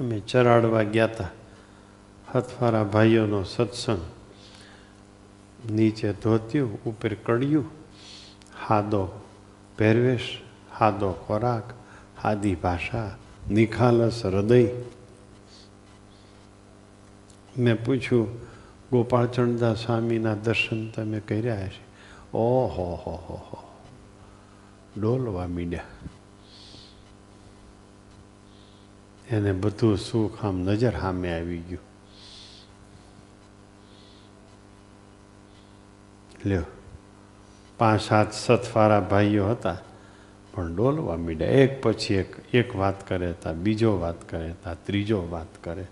અમે ચરાડવા ગયા હતા હથવારા ભાઈઓનો સત્સંગ. નીચે ધોત્યું, ઉપર કડ્યું, હાદો પહેરવેશ, હાદો ખોરાક, હાદી ભાષા, નિખાલસ હૃદય. મેં પૂછ્યું, ગોપાળચંદા સ્વામીના દર્શન તમે કર્યા છે ઓહો, હો હો હો. ડોલવા મીડ્યા. એને બધું સુખ આમ નજર સામે આવી ગયું. લ્યો, પાંચ સાત સતફારા ભાઈઓ હતા, પણ ડોલવા મીડ્યા. એક પછી એક એક વાત કરે હતા, બીજો વાત કરે હતા, ત્રીજો વાત કરે.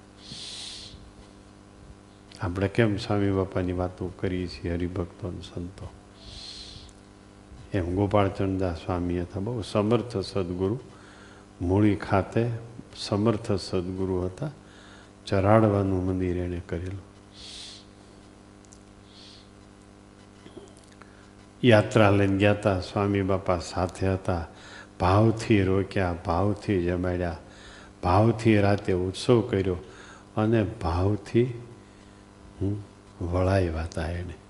આપણે કેમ સ્વામી બાપાની વાતો કરીએ છીએ હરિભક્તો સંતો? એમ ગોપાળચંદા સ્વામી હતા, બહુ સમર્થ સદગુરુ મૂળી ખાતે સમર્થ સદગુરુ હતા. ચરાડવાનું મંદિર એણે કરેલું. યાત્રા લઈને ગયા હતા સ્વામી બાપા સાથે હતા. ભાવથી રોક્યા, ભાવથી જમાડ્યા. ભાવથી રાતે ઉત્સવ કર્યો અને ભાવથી હું વળાવ્યા હતા એને.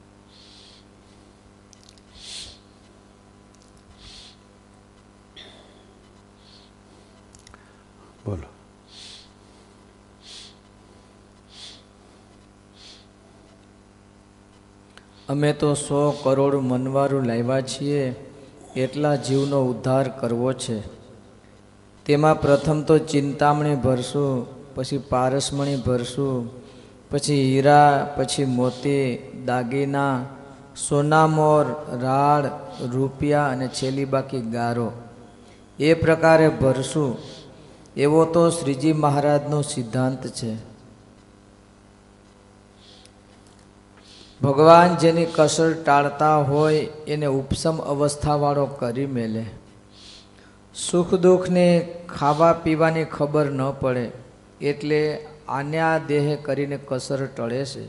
બોલો. અમે તો સો કરોડ મનવારું લાવ્યા છીએ, એટલા જીવનો ઉદ્ધાર કરવો છે. તેમાં પ્રથમ તો ચિંતામણી ભરશું, પછી પારસમણી ભરશું, પછી હીરા, પછી મોતી, દાગીના સોનામોર રાડ, રૂપિયા અને છેલ્લી બાકી ગારો. એ પ્રકારે ભરશું. એવો તો શ્રીજી મહારાજનો સિદ્ધાંત છે. ભગવાન જેની કસર ટાળતા હોય એને ઉપસમ અવસ્થાવાળો કરી મેલે. સુખ દુઃખને ખાવા પીવાની ખબર ન પડે એટલે આન્યા દેહે કરીને કસર ટળે છે.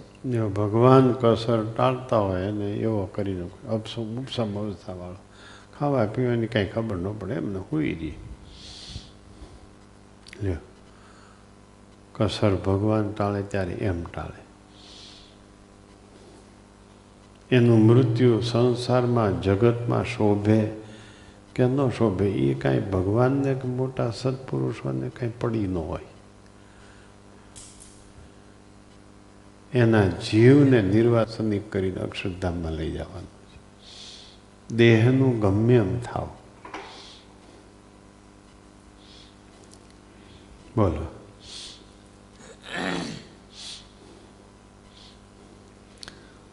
ભગવાન કસર ટાળતા હોય એને એવો કરીને ઉપસમ અવસ્થાવાળો. ખાવા પીવાની કાંઈ ખબર ન પડે, એમને હુઈ રહી. લ્યો. કસર ભગવાન ટાળે ત્યારે એમ ટાળે. એનું મૃત્યુ સંસારમાં, જગતમાં શોભે કે ન શોભે, એ કાંઈ ભગવાનને કે મોટા સત્પુરુષોને કાંઈ પડી ન હોય. એના જીવને નિર્વાસનિક કરીને અક્ષરધામમાં લઈ જવાનું દેહનું ગમ્યમ થાવ. બોલો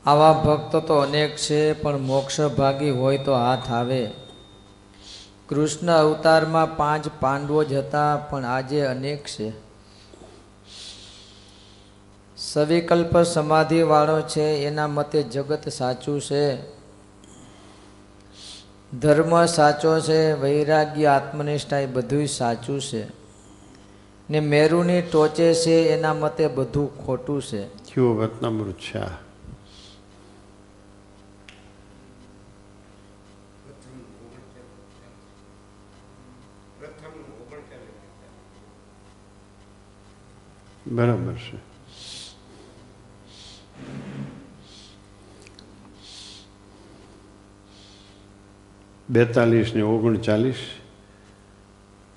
આવા ભક્ત તો અનેક છે, પણ મોક્ષ ભાગી હોય તો હાથ આવે. કૃષ્ણ અવતારમાં પાંચ પાંડવો જ હતા, પણ આજે અનેક છે. સવિકલ્પ સમાધિ વાળો છે, એના મતે જગત સાચું છે. ધર્મ સાચો છે, વૈરાગ્ય, આત્મનિષ્ઠા એ બધું સાચું છે. ને મેરુની ટોચે છે, એના મતે બધું ખોટું છે. કયો વતના મૃચ્છા બરાબર છે. બેતાલીસ ને ઓગણચાલીસ,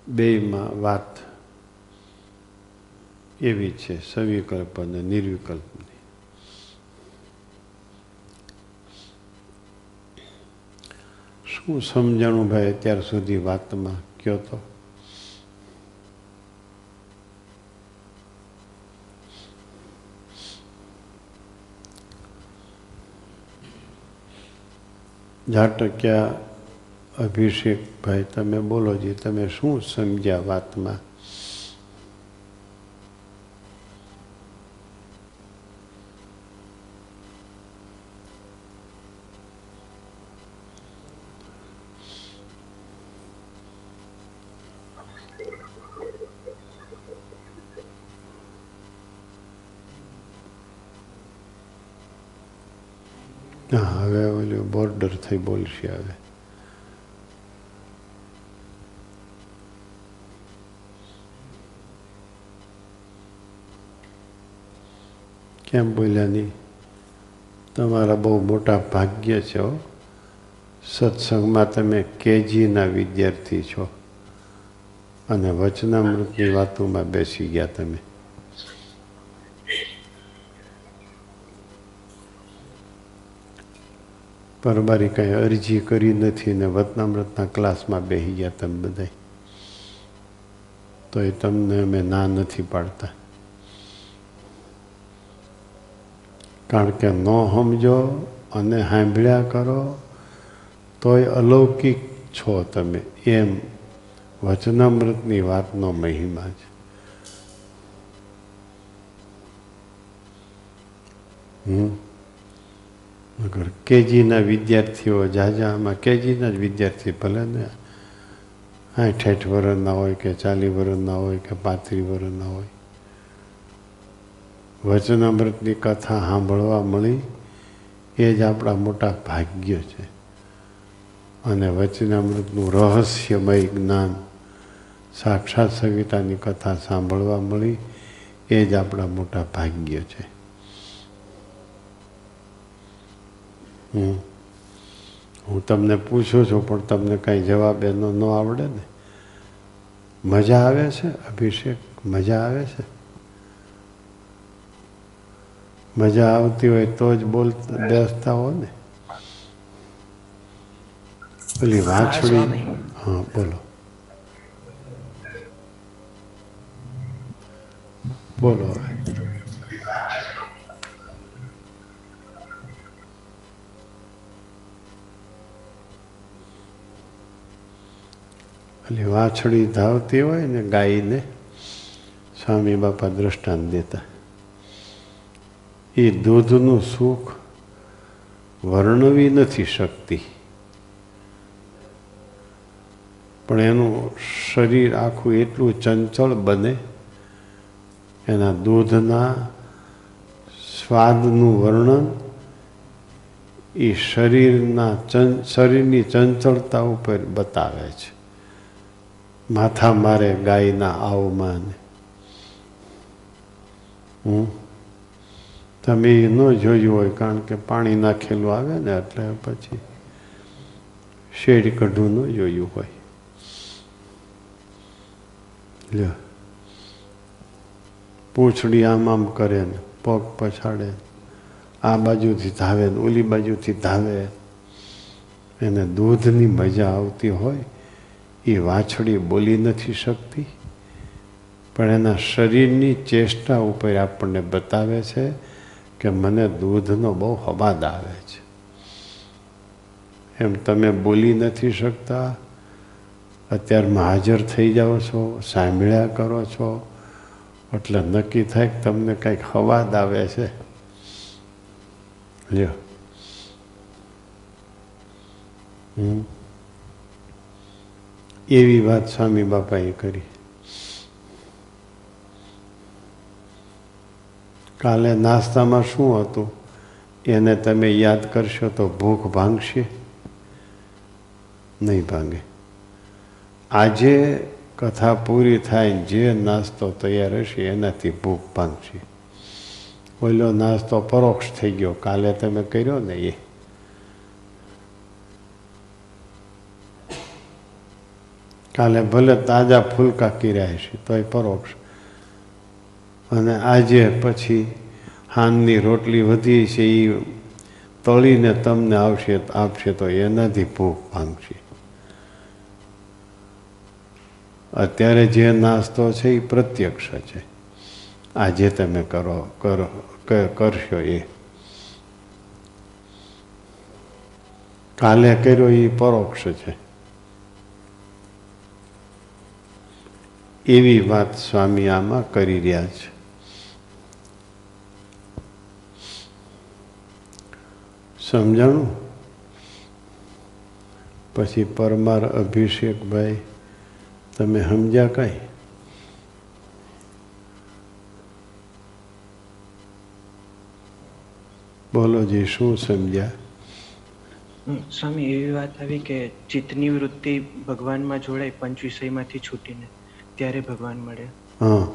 બેમાં વાત એવી છે, સવિકલ્પ અને નિર્વિકલ્પની શું સમજાણું ભાઈ અત્યાર સુધી વાતમાં કયો તો? ઝાટક્યા અભિષેકભાઈ, તમે બોલો જે, તમે શું સમજ્યા વાતમાં? હવે ઓલું બોર્ડર થઈ બોલશે હવે. કેમ બોલ્યા નહીં? તમારા બહુ મોટા ભાગ્ય છે સત્સંગમાં તમે કેજીના વિદ્યાર્થી છો. અને વચનામૃતની વાતોમાં બેસી ગયા તમે. પરબારી કાંઈ અરજી કરી નથી ને વતનામૃતના ક્લાસમાં બેસી ગયા તમે બધા તો એ તમને અમે ના નથી પાડતા. કારણ કે ન સમજો અને સાંભળ્યા કરો, તોય અલૌકિક છો તમે. એમ વચનામૃતની વાતનો મહિમા છે. હમ? મગર કેજીના વિદ્યાર્થીઓ જાજામાં, કેજીના જ વિદ્યાર્થી ભલે ને આઠ વર્ષના હોય કે ચાલી વર્ષના હોય કે પાંત્રીસ વર્ષના હોય. વચનામૃતની કથા સાંભળવા મળી એ જ આપણા મોટા ભાગ્ય છે. અને વચનામૃતનું રહસ્યમય જ્ઞાન, સાક્ષાત સવિતાની કથા સાંભળવા મળી એ જ આપણા મોટા ભાગ્ય છે. હું તમને પૂછું છું પણ તમને કાંઈ જવાબ એનો ન આવડે ને. મજા આવે છે? અભિષેક? મજા આવે છે? મજા આવતી હોય તો જ બોલતા બેસતા હો ને. પેલી વાછડી. હા બોલો. બોલો હવે. વાછડી ધાવતી હોય ને ગાયને સ્વામી બાપા દ્રષ્ટાંત દેતા. એ દૂધનું સુખ વર્ણવી નથી શકતી. પણ એનું શરીર આખું એટલું ચંચળ બને, એના દૂધના સ્વાદનું વર્ણન એ શરીરના ચં, શરીરની ચંચળતા ઉપર બતાવે છે. માથા મારે ગાયના આવમાં હું તમે એ ન જોયું હોય, કારણ કે પાણી નાખેલું આવે ને, એટલે પછી શેડ કઢું ન જોયું હોય. લ્યો. પૂંછડી આમ આમ કરે ને, પગ પછાડે. આ બાજુથી ધાવે ને, ઓલી બાજુથી ધાવે. એને દૂધની મજા આવતી હોય. એ વાછડી બોલી નથી શકતી, પણ એના શરીરની ચેષ્ટા ઉપર આપણને બતાવે છે કે મને દૂધનો બહુ હવાદ આવે છે. એમ તમે બોલી નથી શકતા, અત્યારમાં હાજર થઈ જાઓ છો, સાંભળ્યા કરો છો, એટલે નક્કી થાય કે તમને કંઈક હવાદ આવે છે. લ્યો. હમ. એવી વાત સ્વામી બાપાએ કરી. કાલે નાસ્તામાં શું હતું? એને તમે યાદ કરશો તો ભૂખ ભાંગશે. નહીં ભાંગે. આજે કથા પૂરી થાય, જે નાસ્તો તૈયાર હશે એનાથી ભૂખ ભાંગશે. ઓલો નાસ્તો પરોક્ષ થઈ ગયો. કાલે તમે કર્યો ને એ. કાલે ભલે તાજા ફૂલકા કર્યા છે તોય પરોક્ષ. અને આજે પછી હાનની રોટલી વધી છે એ તળીને તમને આવશે, આપશે તો એનાથી ભૂખ ભાંગશે. અત્યારે જે નાસ્તો છે એ પ્રત્યક્ષ છે. આજે તમે કરો કરો કરશો એ. કાલે કર્યો એ પરોક્ષ છે. એવી વાત સ્વામી આમાં કરી રહ્યા છે. સમજાણું? પછી પરમાર અભિષેકભાઈ, તમે સમજ્યા કઈ? બોલો જી શું સમજ્યા? સ્વામી, એવી વાત આવી કે ચિત્તની વૃત્તિ ભગવાનમાં જોડાય, પંચ વિષયમાંથી છૂટીને. ત્યારે ભગવાન મળે. હા.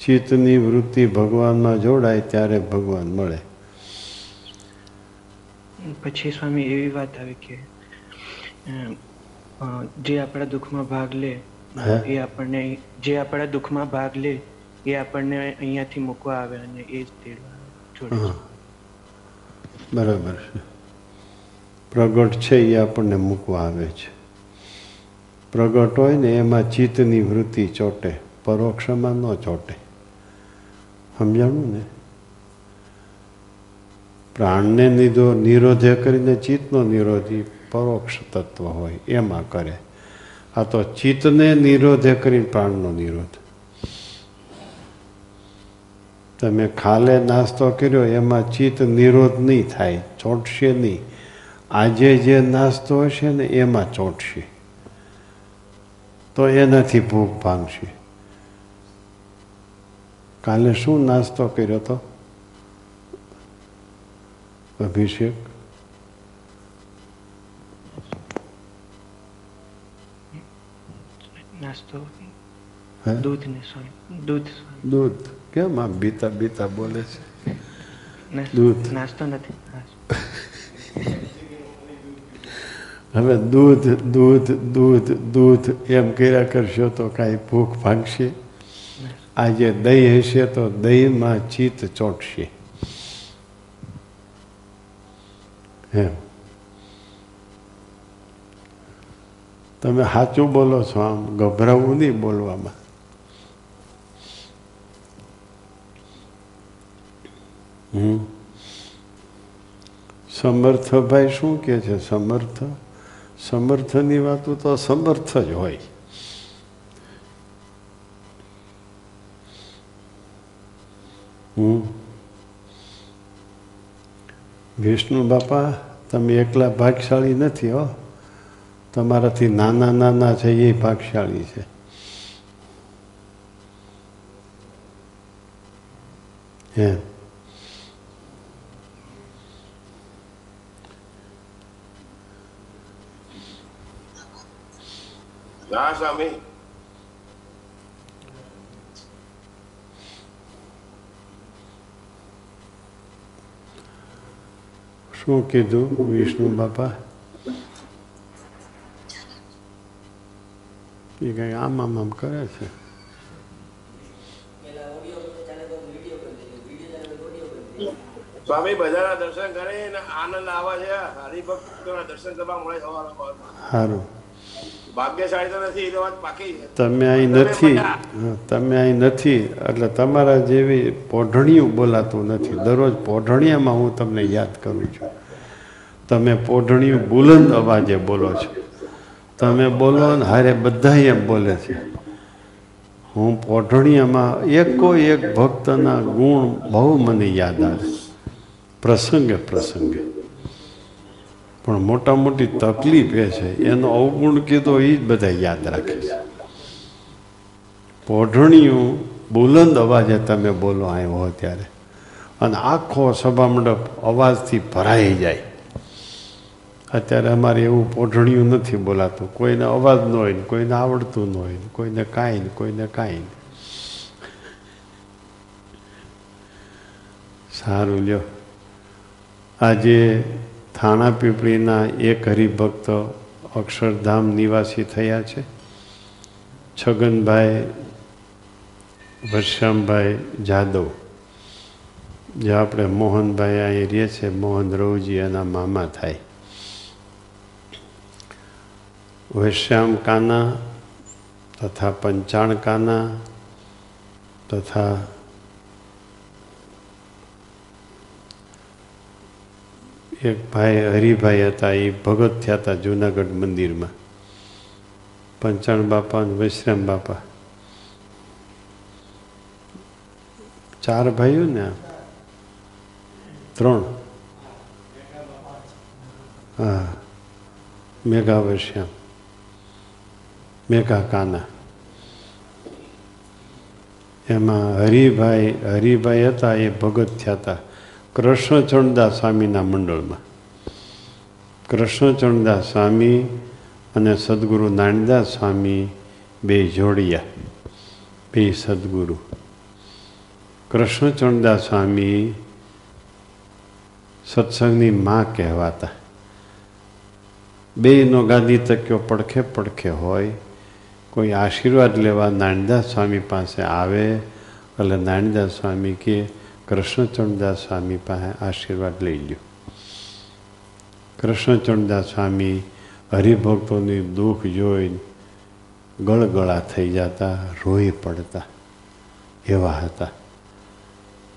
ચિત્તની વૃત્તિ ભગવાનમાં જોડાય ત્યારે ભગવાન મળે. પછી સ્વામી એવી વાત આવી કે જે આપણા દુઃખમાં ભાગ લે એ આપણને જે આપણા દુઃખમાં ભાગ લે એ આપણને અહીંયાથી મૂકવા આવે અને એ જ તેડવા જોડે બરાબર છે. પ્રગટ છે એ આપણને મૂકવા આવે છે. પ્રગટ હોય ને એમાં ચિત્તની વૃત્તિ ચોટે, પરોક્ષમાં ન ચોટે. સમજાણું ને? પ્રાણને નિધો, નિરોધે કરીને ચિત્તનો નિરોધી, પરોક્ષ તત્વ હોય, એમાં કરે. આ તો ચિત્તને નિરોધે કરીને પ્રાણનો નિરોધ. તમે ખાલે નાસ્તો કર્યો, એમાં ચિત્ત નિરોધ નહીં થાય, ચોંટશે નહીં. આજે જે નાસ્તો હશે ને, એમાં ચોટશે. તો એ નથી ભૂખ ભાંગશે. કાલે શું નાસ્તો કર્યો હતો અભિષેક? નાસ્તો. દૂધ ને દૂધ દૂધ. કેમ આમ બીતા બીતા બોલે છે? દૂધ. નાસ્તો નથી. નાસ્તો હવે દૂધ દૂધ દૂધ દૂધ એમ કર્યા કરશો તો કાંઈ ભૂખ ભાગશે. આજે દહીં હશે તો દહીંમાં ચિત્ત ચોંટશે. એમ. તમે સાચું બોલો છો આમ, ગભરાવું નહીં બોલવામાં. હમ. સમર્થભાઈ શું કે છે? સમર્થ? સમર્થની વાતો તો સમર્થ જ હોય. હમ. વિષ્ણુ બાપા, તમે એકલા ભાગશાળી નથી હો. તમારાથી નાના નાના છે એ ભાગશાળી છે. એમ ના સ્વામી શું કીધું વિષ્ણુ બાપા એ કઈ આમ આમ આમ કરે છે સ્વામી બધાના દર્શન કરીને આનંદ આવે છે. હરિભક્તોના દર્શન કરવા મળે સવારે. સારું તમે અહીં નથી. તમે અહીં નથી. એટલે તમારા જેવી પોઢણિયું બોલાતું નથી. દરરોજ પોઢણિયામાં હું તમને યાદ કરું છું. તમે પોઢણિયું બુલંદ અવાજે બોલો છો. તમે બોલો ને હારે બધા એમ બોલે છે. હું પોઢણિયામાં એકો એક ભક્તના ગુણ બહુ મને યાદ આવે પ્રસંગે પ્રસંગે. પણ મોટા મોટી તકલીફ એ છે, એનો અવગુણ કીધો એ જ બધા યાદ રાખે છે. પોઢણિયું બુલંદ અવાજે તમે બોલો આવ્યો હો ત્યારે. અને આખો સભા મંડપ અવાજથી ભરાઈ જાય. અત્યારે અમારે એવું પોઢણિયું નથી બોલાતું. કોઈને અવાજ ન હોય ને, કોઈને આવડતું ન હોય ને, કોઈને કાંઈ ને, કોઈને કાંઈ ને. સારું લ્યો. આજે થાણા પીપળીના એક હરિભક્ત અક્ષરધામ નિવાસી થયા છે. છગનભાઈ વરશ્યામભાઈ જાદવ. જે આપણે મોહનભાઈ અહીં રહે છે, મોહન રવજી એના મામા થાય. વૈશ્યામ કાના તથા પંચાણ કાના તથા એક ભાઈ, હરિભાઈ હતા એ ભગત થયા હતા જુનાગઢ મંદિરમાં. પંચાણ બાપા અને વૈશ્રામ બાપા. ચાર ભાઈઓ ને? ત્રણ. હા. મેઘા વૈશ્યામ મેઘા કાના. એમાં હરિભાઈ હરિભાઈ હતા, એ ભગત થયા હતા. કૃષ્ણચંદદાસ સ્વામીના મંડળમાં. કૃષ્ણચરણદાસ સ્વામી અને સદગુરુ નાનદાસ સ્વામી બે જોડિયા, બે સદગુરુ. કૃષ્ણચરણદાસ સ્વામી સત્સંગની માં કહેવાતા. બેયનો ગાદી તક્યો પડખે પડખે હોય, કોઈ આશીર્વાદ લેવા નાનદાસ સ્વામી પાસે આવે, એટલે નાનદાસ સ્વામી કે કૃષ્ણચંદદાસ સ્વામી પાસે આશીર્વાદ લઈ લ્યો કૃષ્ણચરણદાસ સ્વામી હરિભક્તોની દુઃખ જોઈ ગળગળા થઈ જતા રોઈ પડતા એવા હતા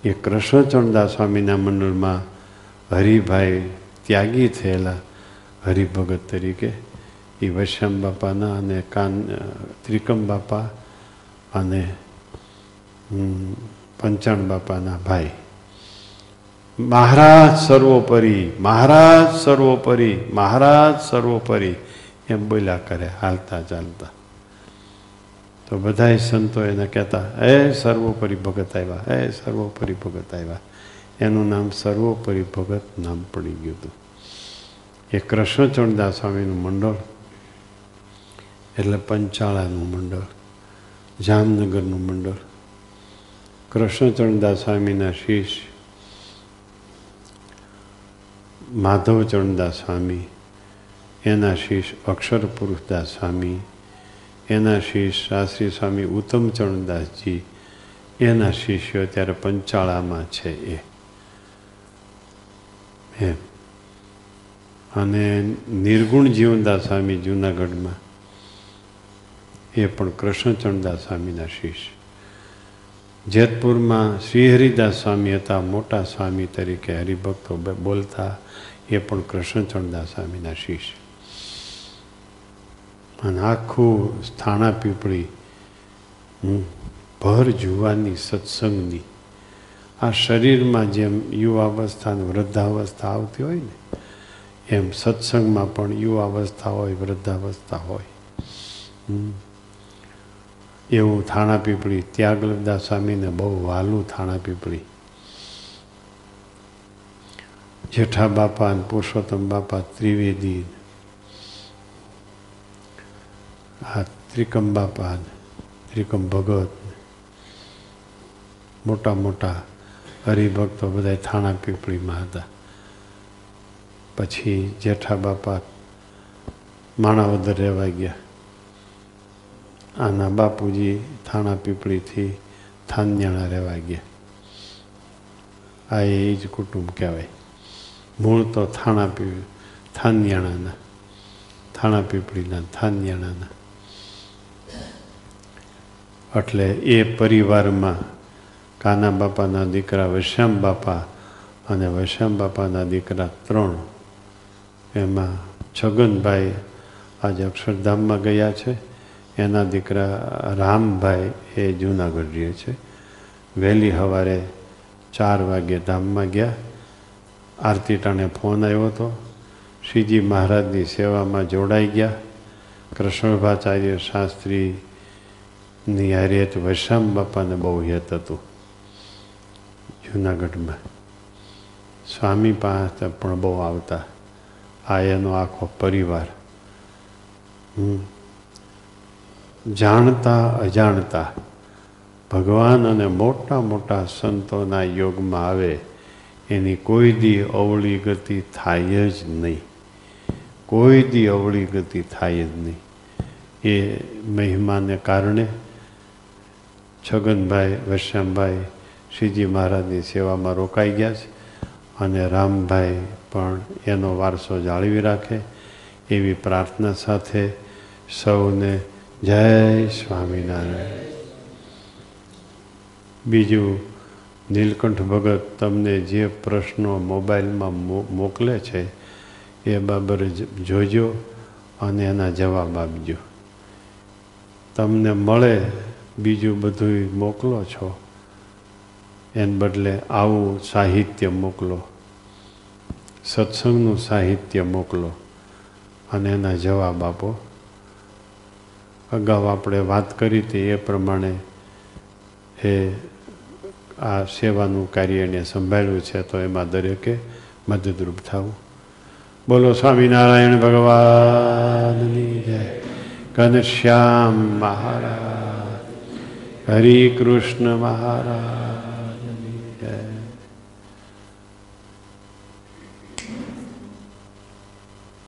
એ કૃષ્ણચરણદાસ સ્વામીના મંડળમાં હરિભાઈ ત્યાગી થયેલા હરિભગત તરીકે એ વૈશ્યામ બાપાના અને કાન ત્રિકમ બાપા અને પંચાણ બાપાના ભાઈ. મહારાજ સર્વોપરી મહારાજ સર્વોપરી મહારાજ સર્વોપરી એમ બોલ્યા કરે, હાલતા ચાલતા. તો બધાય સંતો એને કહેતા, એ સર્વોપરી ભગત આવ્યા, એ સર્વોપરી ભગત આવ્યા. એનું નામ સર્વોપરી ભગત નામ પડી ગયું હતું. એ કૃષ્ણચંદદાસ સ્વામીનું મંડળ, એટલે પંચાળાનું મંડળ, જામનગરનું મંડળ કૃષ્ણચરણદાસ સ્વામીના શિષ્ય માધવચરણદાસ સ્વામી, એના શિષ્ય અક્ષર પુરુષદાસ સ્વામી, એના શિષ્ય શાસ્ત્રી સ્વામી ઉત્તમચરણદાસજી, એના શિષ્યો અત્યારે પંચાળામાં છે એ. એમ. અને નિર્ગુણ જીવનદાસ સ્વામી જૂનાગઢમાં એ પણ કૃષ્ણચરણદાસ સ્વામીના શિષ્ય. જેતપુરમાં શ્રીહરિદાસ સ્વામી હતા, મોટા સ્વામી તરીકે હરિભક્તો બોલતા, એ પણ કૃષ્ણચંદદાસ સ્વામીના શિષ્ય. અને આખું સ્થાણા પીપળી ભર જુવાની સત્સંગની. આ શરીરમાં જેમ યુવાવસ્થા અને વૃદ્ધાવસ્થા આવતી હોય ને, એમ સત્સંગમાં પણ યુવાવસ્થા હોય, વૃદ્ધાવસ્થા હોય. એવું થાણા પીપળી ત્યાગલદાસ સ્વામીને બહુ વહાલું થાણા પીપળી. જેઠા બાપા અને પુરુષોત્તમ બાપા ત્રિવેદી. આ ત્રિકમ બાપા ત્રિકમ ભગત. મોટા મોટા હરિભક્તો બધા થાણા પીપળીમાં હતા. પછી જેઠા બાપા માણાવદર રહેવા ગયા. આના બાપુજી થાણા પીપળીથી થાન્યાણા રહેવા ગયા. આ એ જ કુટુંબ કહેવાય. મૂળ તો થાણા પી થાન્યાણાના થાણા પીપળીના થાન્યાણાના એટલે એ પરિવારમાં કાના બાપાના દીકરા, વૈશ્યામ બાપા અને વૈશ્યામ બાપાના દીકરા ત્રણ. એમાં છગનભાઈ આજે અક્ષરધામમાં ગયા છે. એના દીકરા રામભાઈ એ જૂનાગઢ રહે છે. વહેલી સવારે ચાર વાગે ધામમાં ગયા. આરતી ટાણે ફોન આવ્યો હતો શ્રીજી મહારાજની સેવામાં જોડાઈ ગયા. કૃષ્ણભાચાર્ય શાસ્ત્રીની હરિયત વૈશામ બાપાને બહુ હેત હતું જૂનાગઢમાં. સ્વામી પાસે પણ બહુ આવતા. આ એનો આખો પરિવાર. હમ. જાણતા, અજાણતા. ભગવાન અને મોટા મોટા સંતોના યોગમાં આવે, એની કોઈ દી અવળી ગતિ થાય જ નહીં. કોઈ દી અવળી ગતિ થાય જ નહીં. એ મહિમાને કારણે છગનભાઈ વશ્યામભાઈ શ્રીજી મહારાજની સેવામાં રોકાઈ ગયા છે અને રામભાઈ પણ એનો વારસો જાળવી રાખે એવી પ્રાર્થના સાથે સૌને જય સ્વામિનારાયણ. બીજું, નીલકંઠ ભગત તમને જે પ્રશ્નો મોબાઈલમાં મોકલે છે, એ બાબર જોજો અને એના જવાબ આપજો. તમને મળે બીજું બધું મોકલો છો, એને બદલે આવું સાહિત્ય મોકલો. સત્સંગનું સાહિત્ય મોકલો અને એના જવાબ આપો. અગાઉ આપણે વાત કરી હતી એ પ્રમાણે એ આ સેવાનું કાર્ય એને સંભાળ્યું છે, તો એમાં દરેકે મદદરૂપ થવું. બોલો, સ્વામિનારાયણ ભગવાનની જય. ઘનશ્યામ મહારાજ. હરિ કૃષ્ણ મહારાજની જય